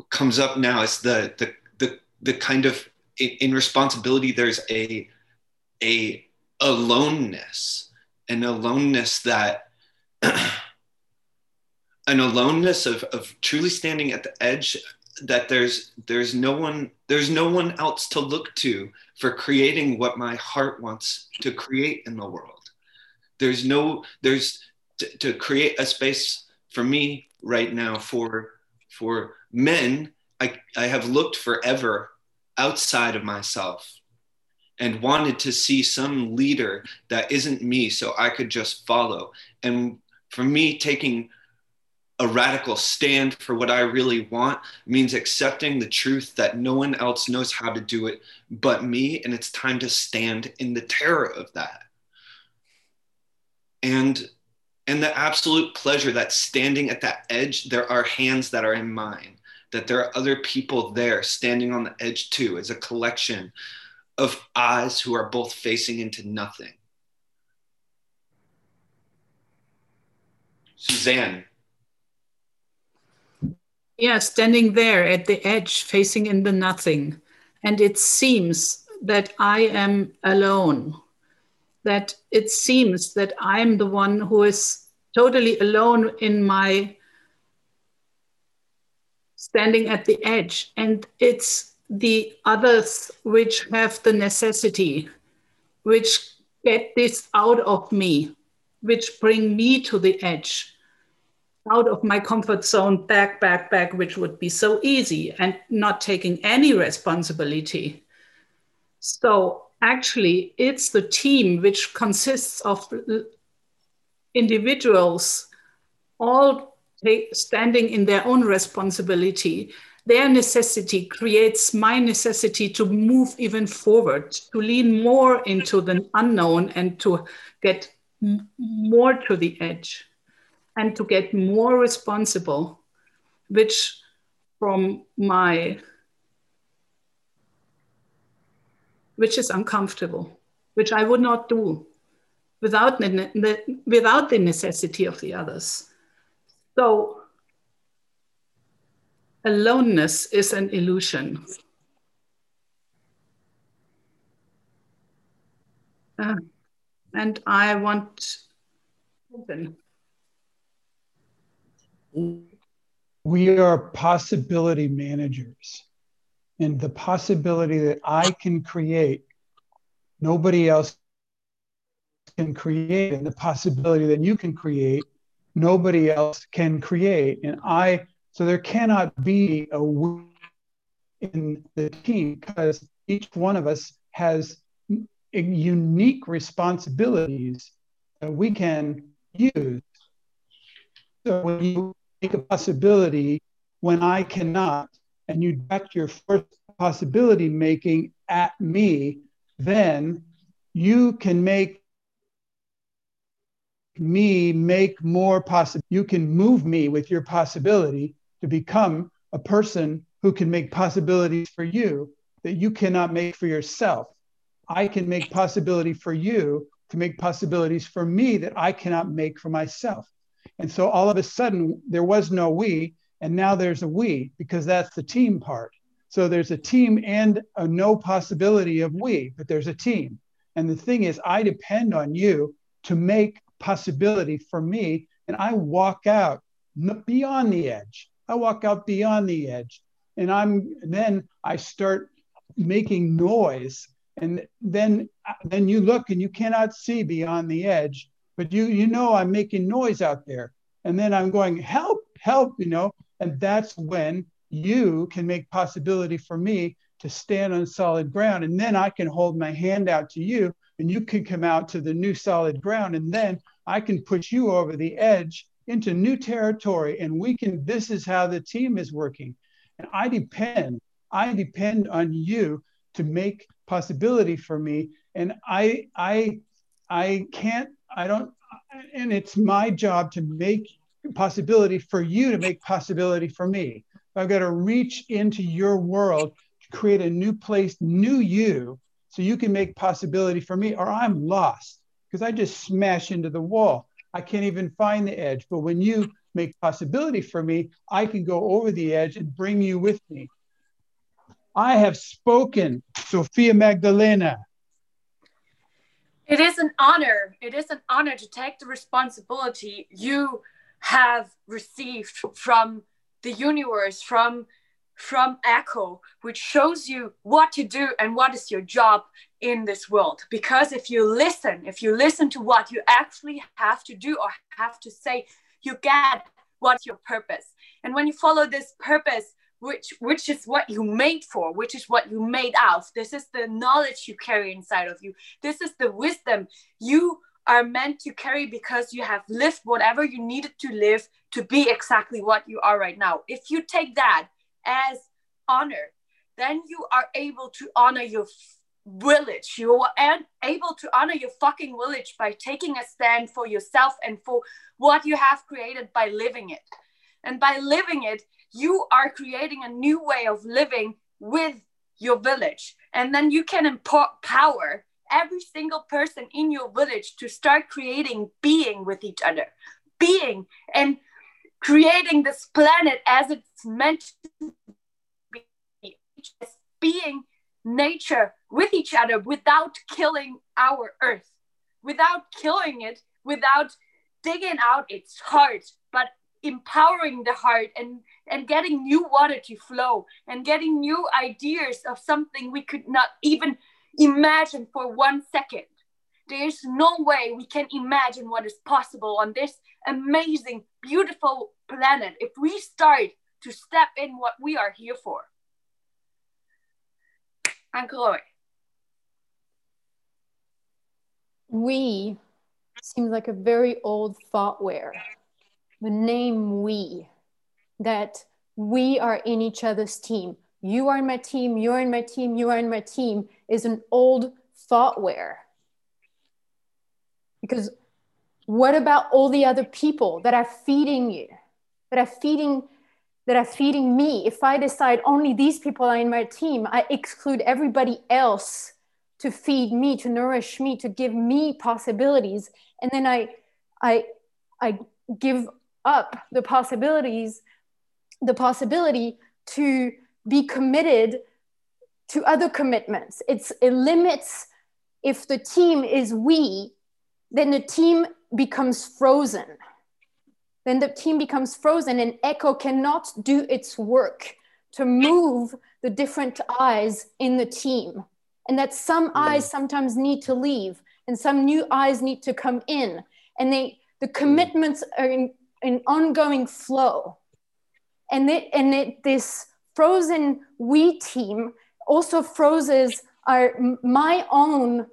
comes up now. It's the the the the kind of in, in responsibility. There's a a aloneness, an aloneness that. [clears throat] an aloneness of, of truly standing at the edge that there's there's no one there's no one else to look to for creating what my heart wants to create in the world. There's no there's to, to create a space for me right now for for men i i have looked forever outside of myself and wanted to see some leader that isn't me so i could just follow. And for me taking a radical stand for what I really want means accepting the truth that no one else knows how to do it but me. And it's time to stand in the terror of that. And and the absolute pleasure that standing at that edge, there are hands that are in mine, that there are other people there standing on the edge too, as a collection of eyes who are both facing into nothing. Suzanne, Yeah, standing there at the edge, facing in the nothing. And it seems that I am alone, that it seems that I'm the one who is totally alone in my standing at the edge. And it's the others which have the necessity, which get this out of me, which bring me to the edge, out of my comfort zone, back, back, back, which would be so easy and not taking any responsibility. So actually, it's the team which consists of individuals all standing in their own responsibility their necessity creates my necessity to move even forward, to lean more into the unknown and to get more to the edge and to get more responsible, which from my which is uncomfortable, which I would not do without the, without the necessity of the others. So aloneness is an illusion. Uh, and I want We are possibility managers. And the possibility that I can create, nobody else can create. And the possibility that you can create, nobody else can create. And I so there cannot be a we in the team because each one of us has unique responsibilities that we can use. So when you make a possibility when I cannot, and you direct your first possibility making at me, then you can make me make more possible. You can move me with your possibility to become a person who can make possibilities for you that you cannot make for yourself. I can make possibility for you to make possibilities for me that I cannot make for myself. And so all of a sudden, there was no we, and now there's a we because that's the team part. So there's a team and a no possibility of we, but there's a team. And the thing is, I depend on you to make possibility for me, and I walk out beyond the edge. I walk out beyond the edge and I'm then I start making noise and then uh, then you look and you cannot see beyond the edge but you you know I'm making noise out there. And then I'm going help help you know? And that's when you can make possibility for me to stand on solid ground. And then I can hold my hand out to you and you can come out to the new solid ground. And then I can push you over the edge into new territory and we can this is how the team is working. And i depend i depend on you to make possibility for me. And i i i can't i don't and it's my job to make possibility for you to make possibility for me i've got to reach into your world to create a new place new you so you can make possibility for me or i'm lost because i just smash into the wall I can't even find the edge. But when you make possibility for me, I can go over the edge and bring you with me. I have spoken, Sophia Magdalena. It is an honor. It is an honor to take the responsibility you have received from the universe, from from Ecco, which shows you what to do and what is your job in this world. Because if you listen, if you listen to what you actually have to do or have to say, you get what's your purpose. And when you follow this purpose, which which is what you made for, which is what you made out. This is the knowledge you carry inside of you. This is the wisdom you are meant to carry because you have lived whatever you needed to live to be exactly what you are right now. If you take that as honor, then you are able to honor your village. You are able to honor your fucking village by taking a stand for yourself and for what you have created by living it. And by living it, you are creating a new way of living with your village. And then you can empower every single person in your village to start creating being with each other. Being. And creating this planet as it's meant to be, being nature with each other without killing our earth, without killing it, without digging out its heart, but empowering the heart and and getting new water to flow and getting new ideas of something we could not even imagine for one second. There's no way we can imagine what is possible on this amazing beautiful planet if we start to step in what we are here for. Anne-Chloé. We seems like a very old thoughtware the name we, that we are in each other's team. You are in my team, you're in my team, you are in my team is an old thoughtware. Because what about all the other people that are feeding you, that are feeding, that are feeding me? If I decide only these people are in my team, I exclude everybody else to feed me, to nourish me, to give me possibilities, and then I, I, I give up the possibilities, the possibility to be committed to other commitments. It's, it limits, if the team is we, then the team becomes frozen. Then the team becomes frozen, and Ecco cannot do its work to move the different eyes in the team. And that some eyes sometimes need to leave, and some new eyes need to come in. And they, the commitments are in, an ongoing flow. And, it, and it, this frozen we team also freezes our, my own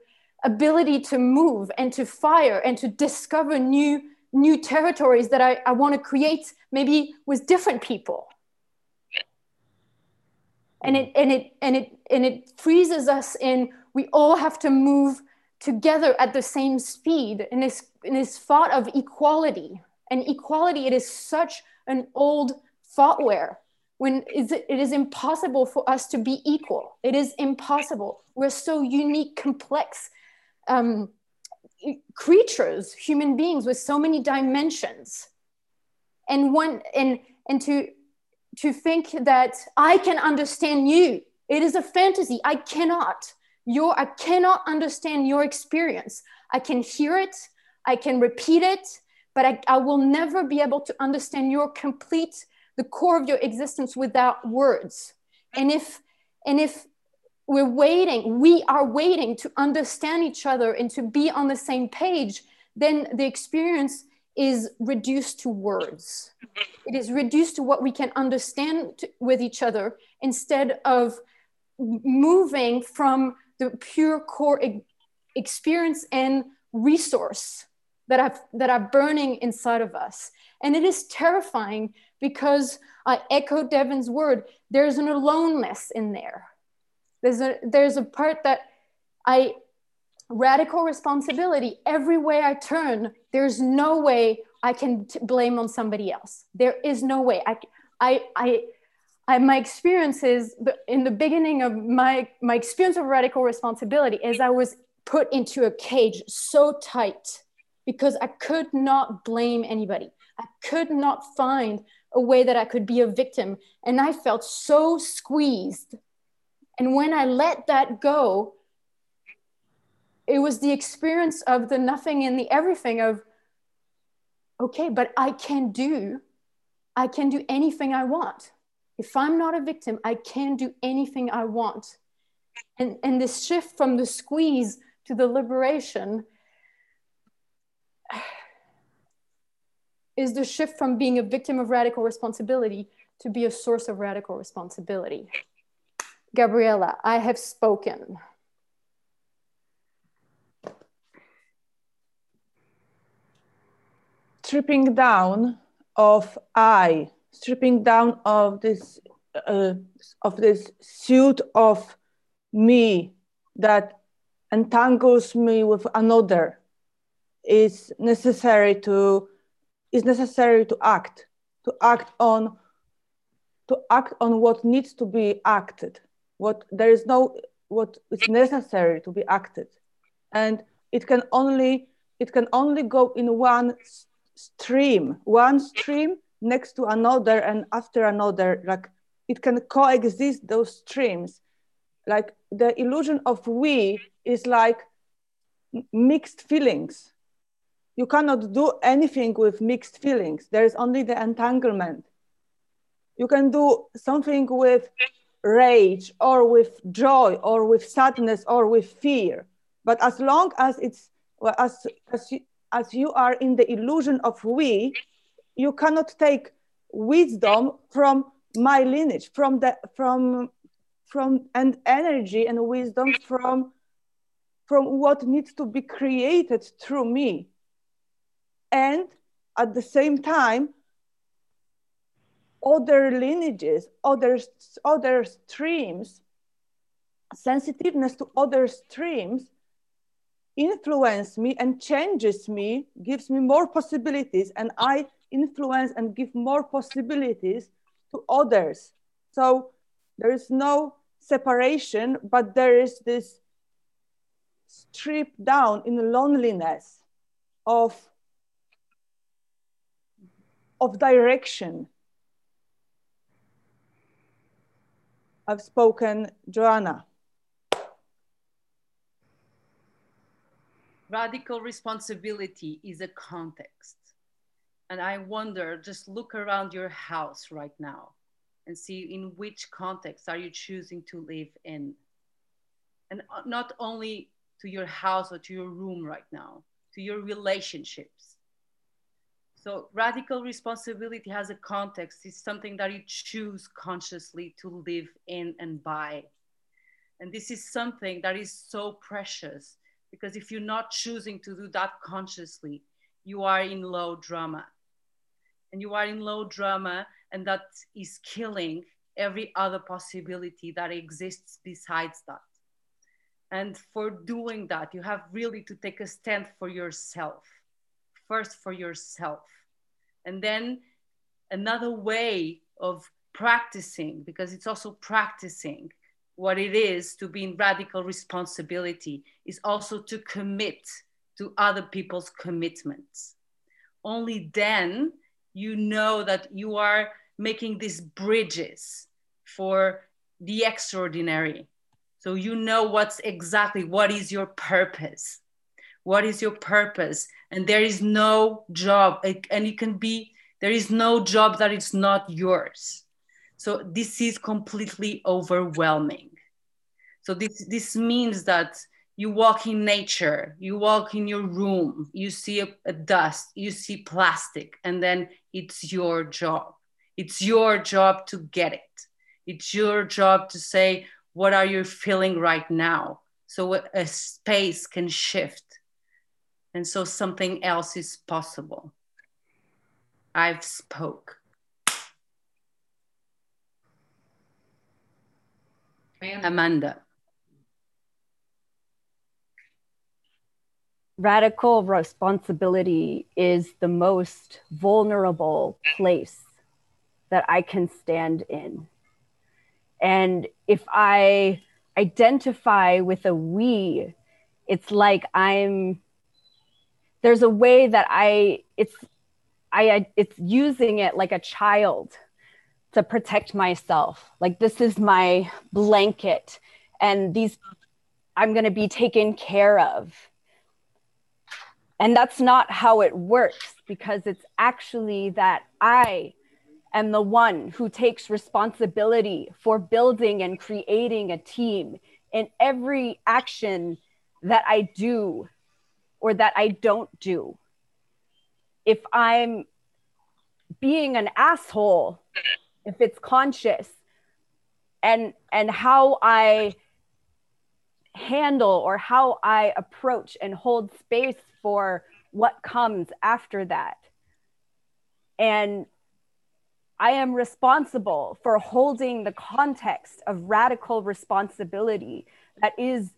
ability to move and to fire and to discover new, new territories that I, I want to create maybe with different people. And it, and, it, and, it, and it freezes us in, we all have to move together at the same speed in this, in this thought of equality and equality, it is such an old thoughtware when it is impossible for us to be equal. It is impossible. We're so unique, complex um, creatures, human beings with so many dimensions. And one and and to to think that I can understand you, it is a fantasy. I cannot. Your I cannot understand your experience. I can hear it, I can repeat it, but I, I will never be able to understand your complete the core of your existence without words. And if and if we're waiting we are waiting to understand each other and to be on the same page then the experience is reduced to words. It is reduced to what we can understand to, with each other instead of moving from the pure core e- experience and resource that are, that are burning inside of us. And it is terrifying because I echo Devin's word. There's an aloneness in there. There's a, there's a part that I, radical responsibility, every way I turn, there's no way I can t- blame on somebody else. There is no way. I, I, I, I, my experiences in the beginning of my, my experience of radical responsibility is I was put into a cage so tight because I could not blame anybody. I could not find a way that I could be a victim. And I felt so squeezed. And when I let that go, it was the experience of the nothing and the everything of, okay, but I can do, I can do anything I want. If I'm not a victim, I can do anything I want. And, and this shift from the squeeze to the liberation [sighs] is the shift from being a victim of radical responsibility to be a source of radical responsibility. Gabriella, I have spoken. Stripping down of I, stripping down of this uh, of this suit of me that entangles me with another is necessary to is necessary to act to act on to act on what needs to be acted what there is no what is necessary to be acted. And it can only it can only go in one stream one stream next to another and after another like it can coexist those streams. Like the illusion of we is like mixed feelings you cannot do anything with mixed feelings. There is only the entanglement. You can do something with rage or with joy or with sadness or with fear. But as long as it's well, as as you, as you are in the illusion of we you cannot take wisdom from my lineage from the from from and energy and wisdom from from what needs to be created through me and at the same time other lineages other other streams sensitiveness to other streams influence me and changes me gives me more possibilities and i influence and give more possibilities to others. So there is no separation, but there is this strip down in loneliness of, of direction. I've spoken, Joanna. Radical responsibility is a context. And I wonder, just look around your house right now and see in which context are you choosing to live in. And uh, not only to your house or to your room right now, to your relationships. So radical responsibility has a context. It's something that you choose consciously to live in and by. And this is something that is so precious because if you're not choosing to do that consciously, you are in low drama and you are in low drama and that is killing every other possibility that exists besides that and for doing that you have really to take a stand for yourself first for yourself. And then another way of practicing because it's also practicing what it is to be in radical responsibility is also to commit to other people's commitments. Only then you know that you are making these bridges for the extraordinary. So you know what's exactly what is your purpose what is your purpose? And there is no job. And it can be there is no job that is not yours. So this is completely overwhelming. So this this means that you walk in nature you walk in your room you see a, a, dust you see plastic and then it's your job. It's your job to get it. It's your job to say what are you feeling right now? So a space can shift and so something else is possible. I've spoke. Amanda. Radical responsibility is the most vulnerable place that I can stand in. And if I identify with a we, it's like I'm there's a way that I it's I it's using it like a child to protect myself. Like this is my blanket and these I'm going to be taken care of and that's not how it works because it's actually that I am the one who takes responsibility for building and creating a team in every action that I do or that I don't do. If I'm being an asshole, if it's conscious, and and how I handle or how I approach and hold space for what comes after that. And I am responsible for holding the context of radical responsibility that is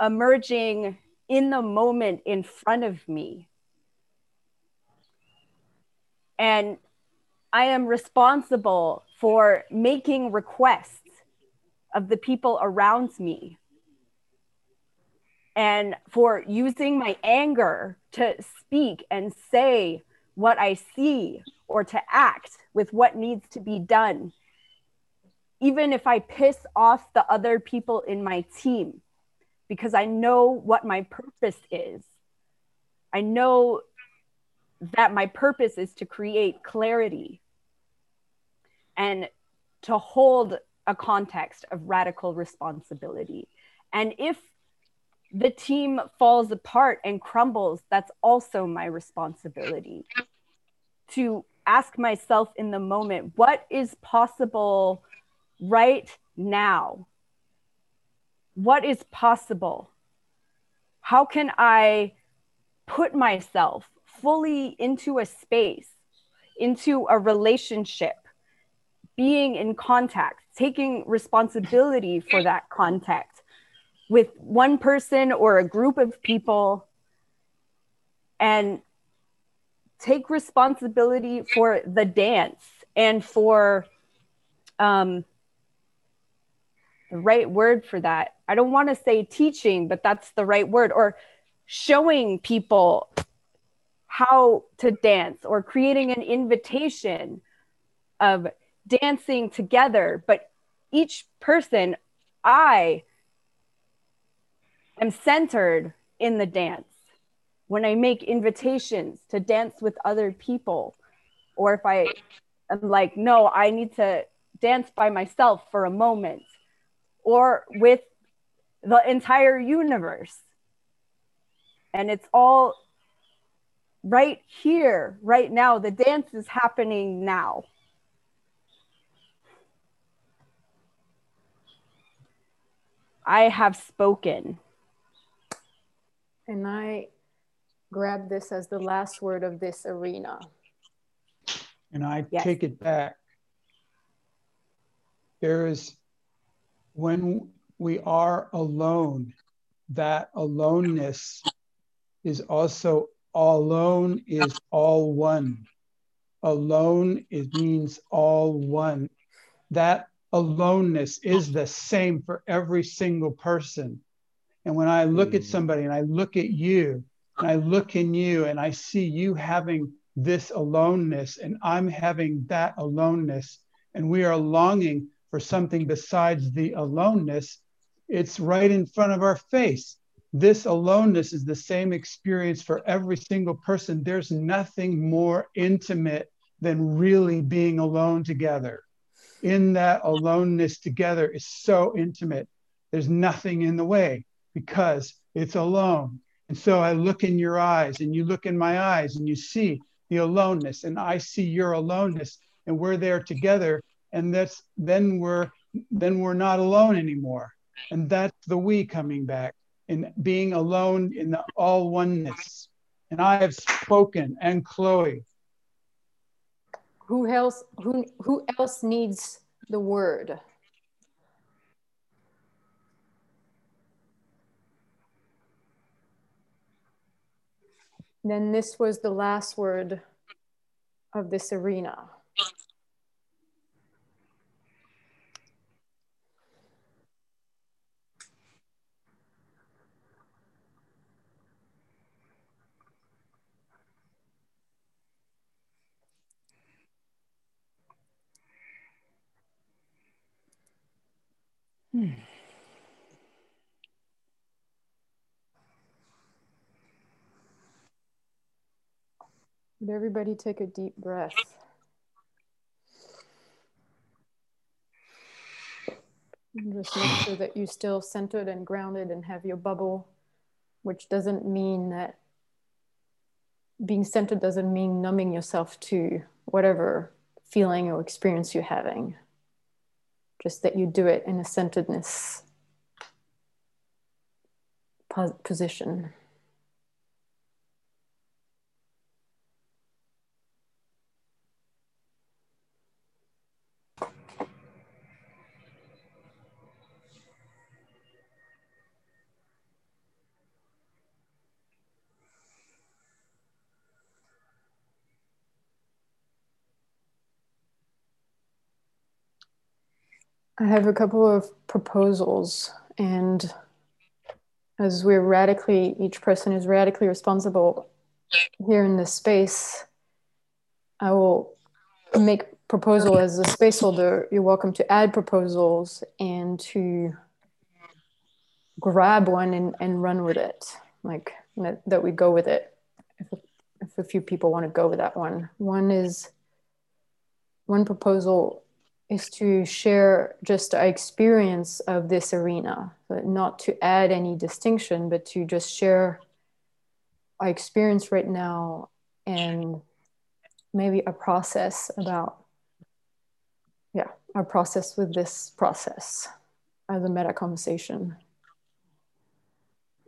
emerging in the moment in front of me. And I am responsible for making requests of the people around me and for using my anger to speak and say what I see or to act with what needs to be done. Even if I piss off the other people in my team, because I know what my purpose is. I know that my purpose is to create clarity and to hold a context of radical responsibility. And if the team falls apart and crumbles, that's also my responsibility to ask myself in the moment what is possible right now? What is possible? How can I put myself fully into a space, into a relationship, being in contact, taking responsibility for that contact with one person or a group of people and take responsibility for the dance and for um, the right word for that. I don't want to say teaching, but that's the right word, or showing people how to dance or creating an invitation of dancing together. But each person, I am centered in the dance. When I make invitations to dance with other people, or if I am like, no, I need to dance by myself for a moment, or with the entire universe. And it's all right here, right now. The dance is happening now. I have spoken. And I grab this as the last word of this arena. And I yes. take it back. There is, when we are alone, that aloneness is also alone is all one. Alone it means all one. That aloneness is the same for every single person. And when I look at mm. somebody and I look at you, and I look in you and I see you having this aloneness, and I'm having that aloneness, and we are longing for something besides the aloneness, it's right in front of our face. This aloneness is the same experience for every single person. There's nothing more intimate than really being alone together in that aloneness together is so intimate. There's nothing in the way because it's alone. And so I look in your eyes and you look in my eyes and you see the aloneness and I see your aloneness and we're there together and that's then we're then we're not alone anymore. And that's the we coming back and being alone in the all oneness. And I have spoken Anne-Chloé who else who who else needs the word then this was the last word of this arena everybody take a deep breath? And just make sure that you still centered and grounded and have your bubble, which doesn't mean that being centered doesn't mean numbing yourself to whatever feeling or experience you're having just that you do it in a centeredness position. I have a couple of proposals, and as we're radically, each person is radically responsible here in this space, I will make proposal as a space holder. You're welcome to add proposals and to grab one and, and run with it. Like that, that we go with it. If, if a few people want to go with that one. One is one proposal is to share just our experience of this arena, but not to add any distinction, but to just share our experience right now and maybe a process about, yeah, our process with this process as a meta conversation.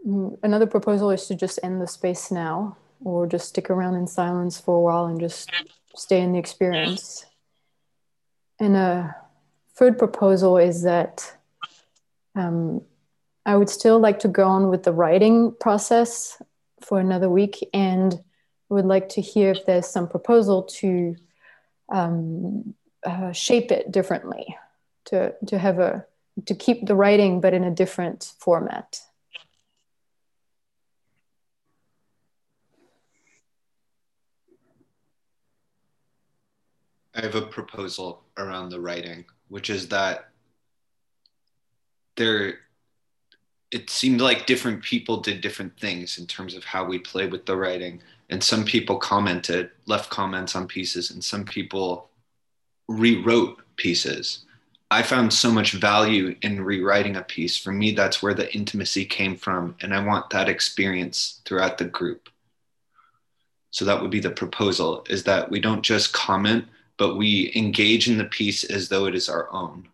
Mm, another proposal is to just end the space now or just stick around in silence for a while and just stay in the experience. And a third proposal is that um, I would still like to go on with the writing process for another week and would like to hear if there's some proposal to um, uh, shape it differently, to, to have a, to keep the writing, but in a different format. I have a proposal around the writing, which is that there it seemed like different people did different things in terms of how we play with the writing. And some people commented, left comments on pieces, and some people rewrote pieces. I found so much value in rewriting a piece. For me, that's where the intimacy came from. And I want that experience throughout the group. So that would be the proposal is that we don't just comment, but we engage in the piece as though it is our own.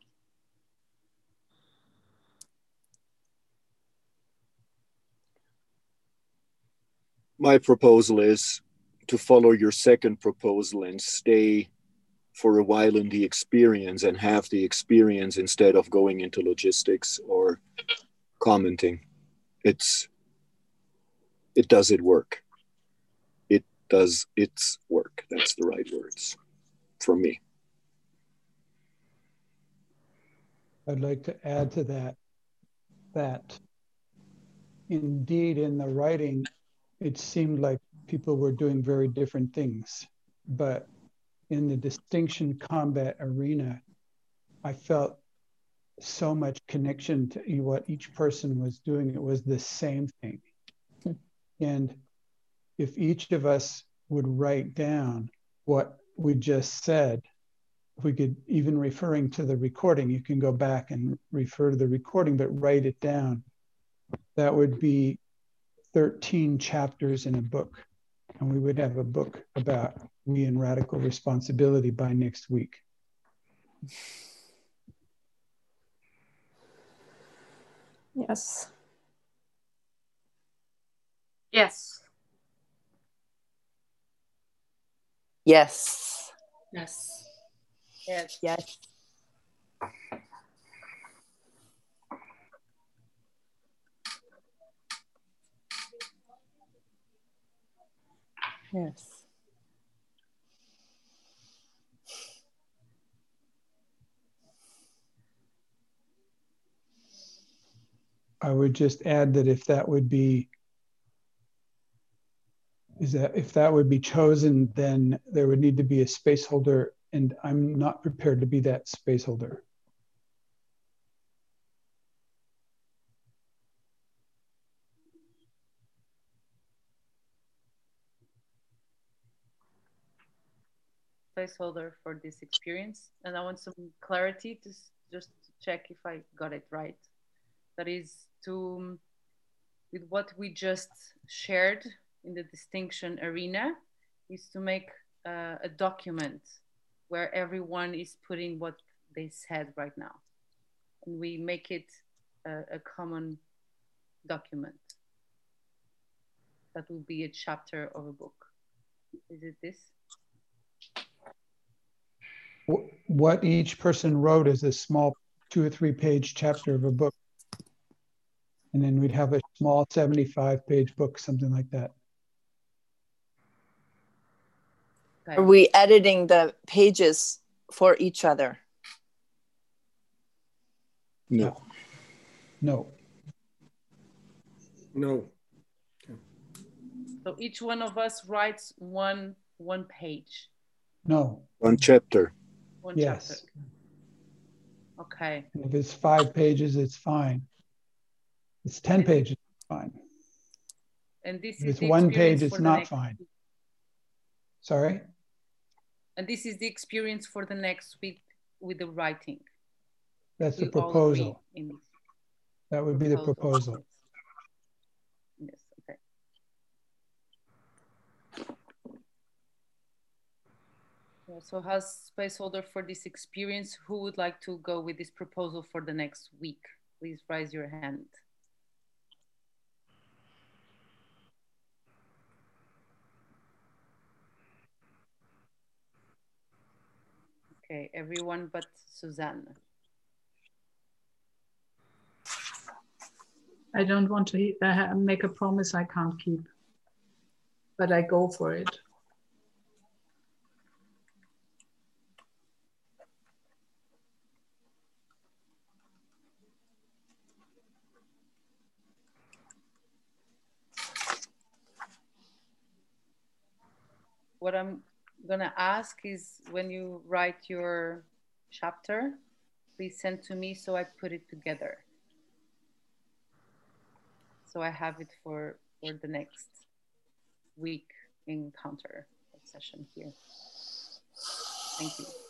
My proposal is to follow your second proposal and stay for a while in the experience and have the experience instead of going into logistics or commenting. It's it does it work. It does its work. That's the right words from me. I'd like to add to that that indeed in the writing, it seemed like people were doing very different things. But in the distinction combat arena, I felt so much connection to what each person was doing. It was the same thing. Hmm. And if each of us would write down what we just said, if we could even referring to the recording, you can go back and refer to the recording, but write it down. That would be 13 chapters in a book. And we would have a book about we and radical responsibility by next week. Yes. Yes. Yes. Yes. Yes. Yes. Yes. I would just add that if that would be is that if that would be chosen, then there would need to be a space holder, and I'm not prepared to be that space holder. Placeholder for this experience, and I want some clarity to just check if I got it right. That is to with what we just shared in the distinction arena is to make uh, a document where everyone is putting what they said right now. And we make it a, a common document. That will be a chapter of a book. Is it this? What each person wrote is a small two or three page chapter of a book. And then we'd have a small 75 page book, something like that. Are we editing the pages for each other? No. No. No. So each one of us writes one one page No. One chapter. One yes. chapter. Okay. And if it's five pages, it's fine. It's 10 pages, fine. And this If is it's the one page, experience it's not next- fine. Sorry? And this is the experience for the next week with the writing. That's the We agree proposal. That would be the Proposal. proposal. Yes, okay. Yeah, so as placeholder for this experience, who would like to go with this proposal for the next week? Please raise your hand. Okay, everyone but Suzanne. I don't want to uh, make a promise I can't keep, but I go for it. what I'm gonna ask is when you write your chapter, please send to me so I put it together. So I have it for for the next week encounter session here. Thank you.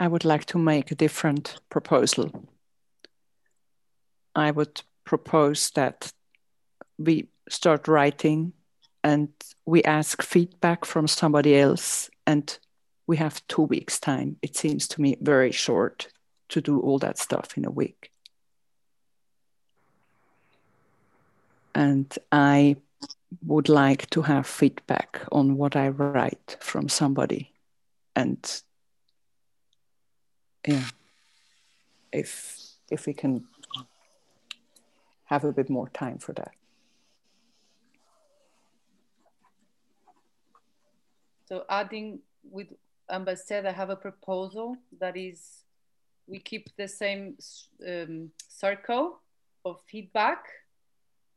I would like to make a different proposal. I would propose that we start writing and we ask feedback from somebody else and we have two weeks time it seems to me very short to do all that stuff in a week and i would like to have feedback on what i write from somebody and yeah if if we can have a bit more time for that So adding with Ambassador, I have a proposal that is, we keep the same um, circle of feedback.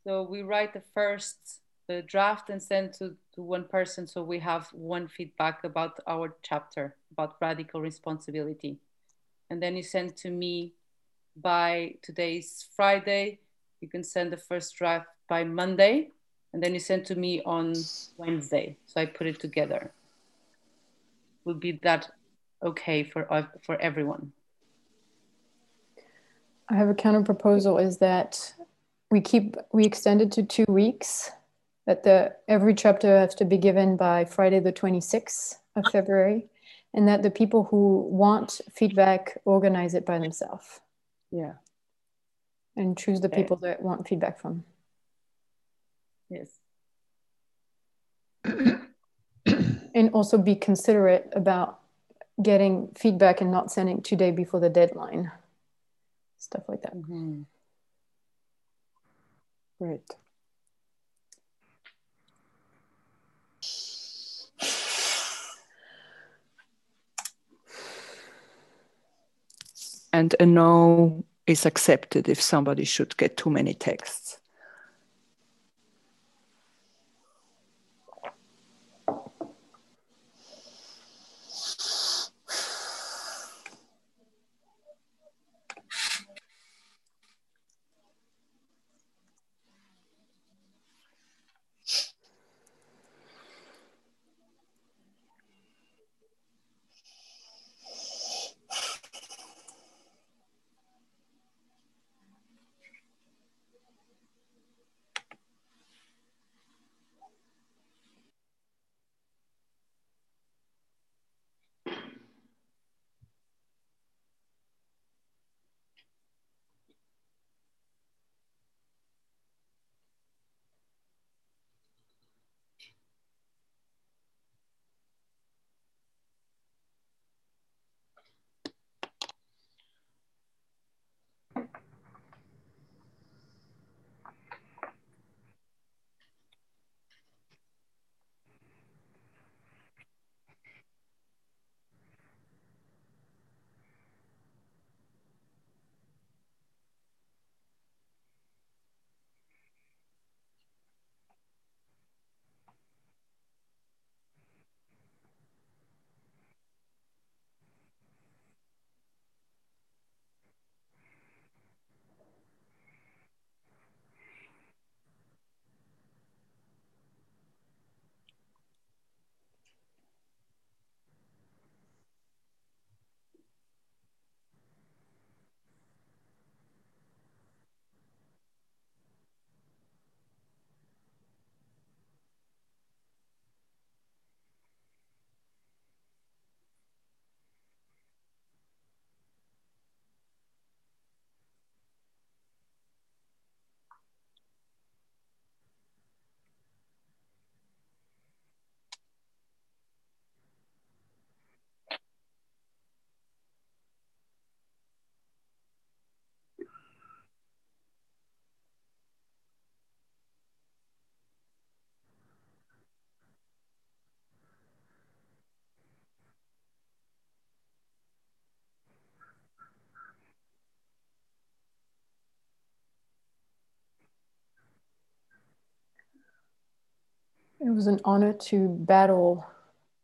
So we write the first draft and send to, to one person. So we have one feedback about our chapter about radical responsibility. And then you send to me by today's Friday. You can send the first draft by Monday. And then you send to me on Wednesday. So I put it together would be that okay for uh, for everyone I have a counter proposal is that we keep we extend it to two weeks. That the every chapter has to be given by Friday the 26th of February, and that the people who want feedback organize it by themselves yeah and choose the people that want feedback from. yes [clears throat] And also be considerate about getting feedback and not sending two before the deadline. Stuff like that. Mhm. great and a no is accepted if somebody should get too many texts was an honor to battle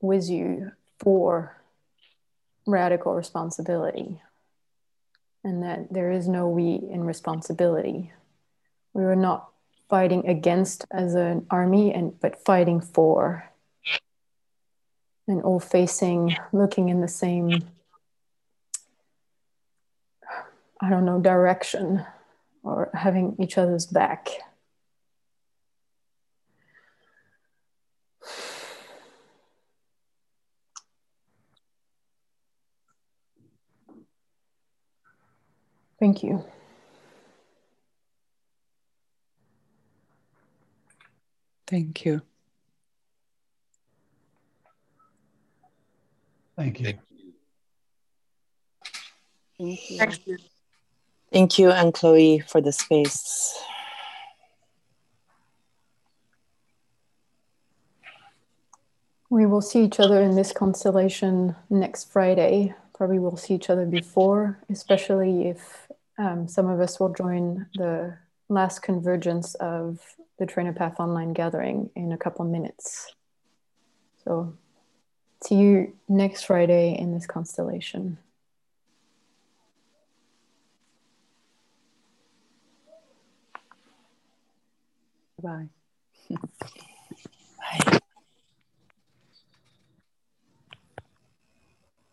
with you for radical responsibility and that there is no we in responsibility. We were not fighting against as an army and but fighting for and all facing looking in the same I don't know direction or having each other's back. Thank you. Thank you. Thank you. Thank you. Thank you. Thank you Anne-Chloé for the space. We will see each other in this constellation next Friday. Probably we'll see each other before, especially if um, some of us will join the last convergence of the Trainer Path online gathering in a couple minutes. So, see you next Friday in this constellation. Bye. [laughs]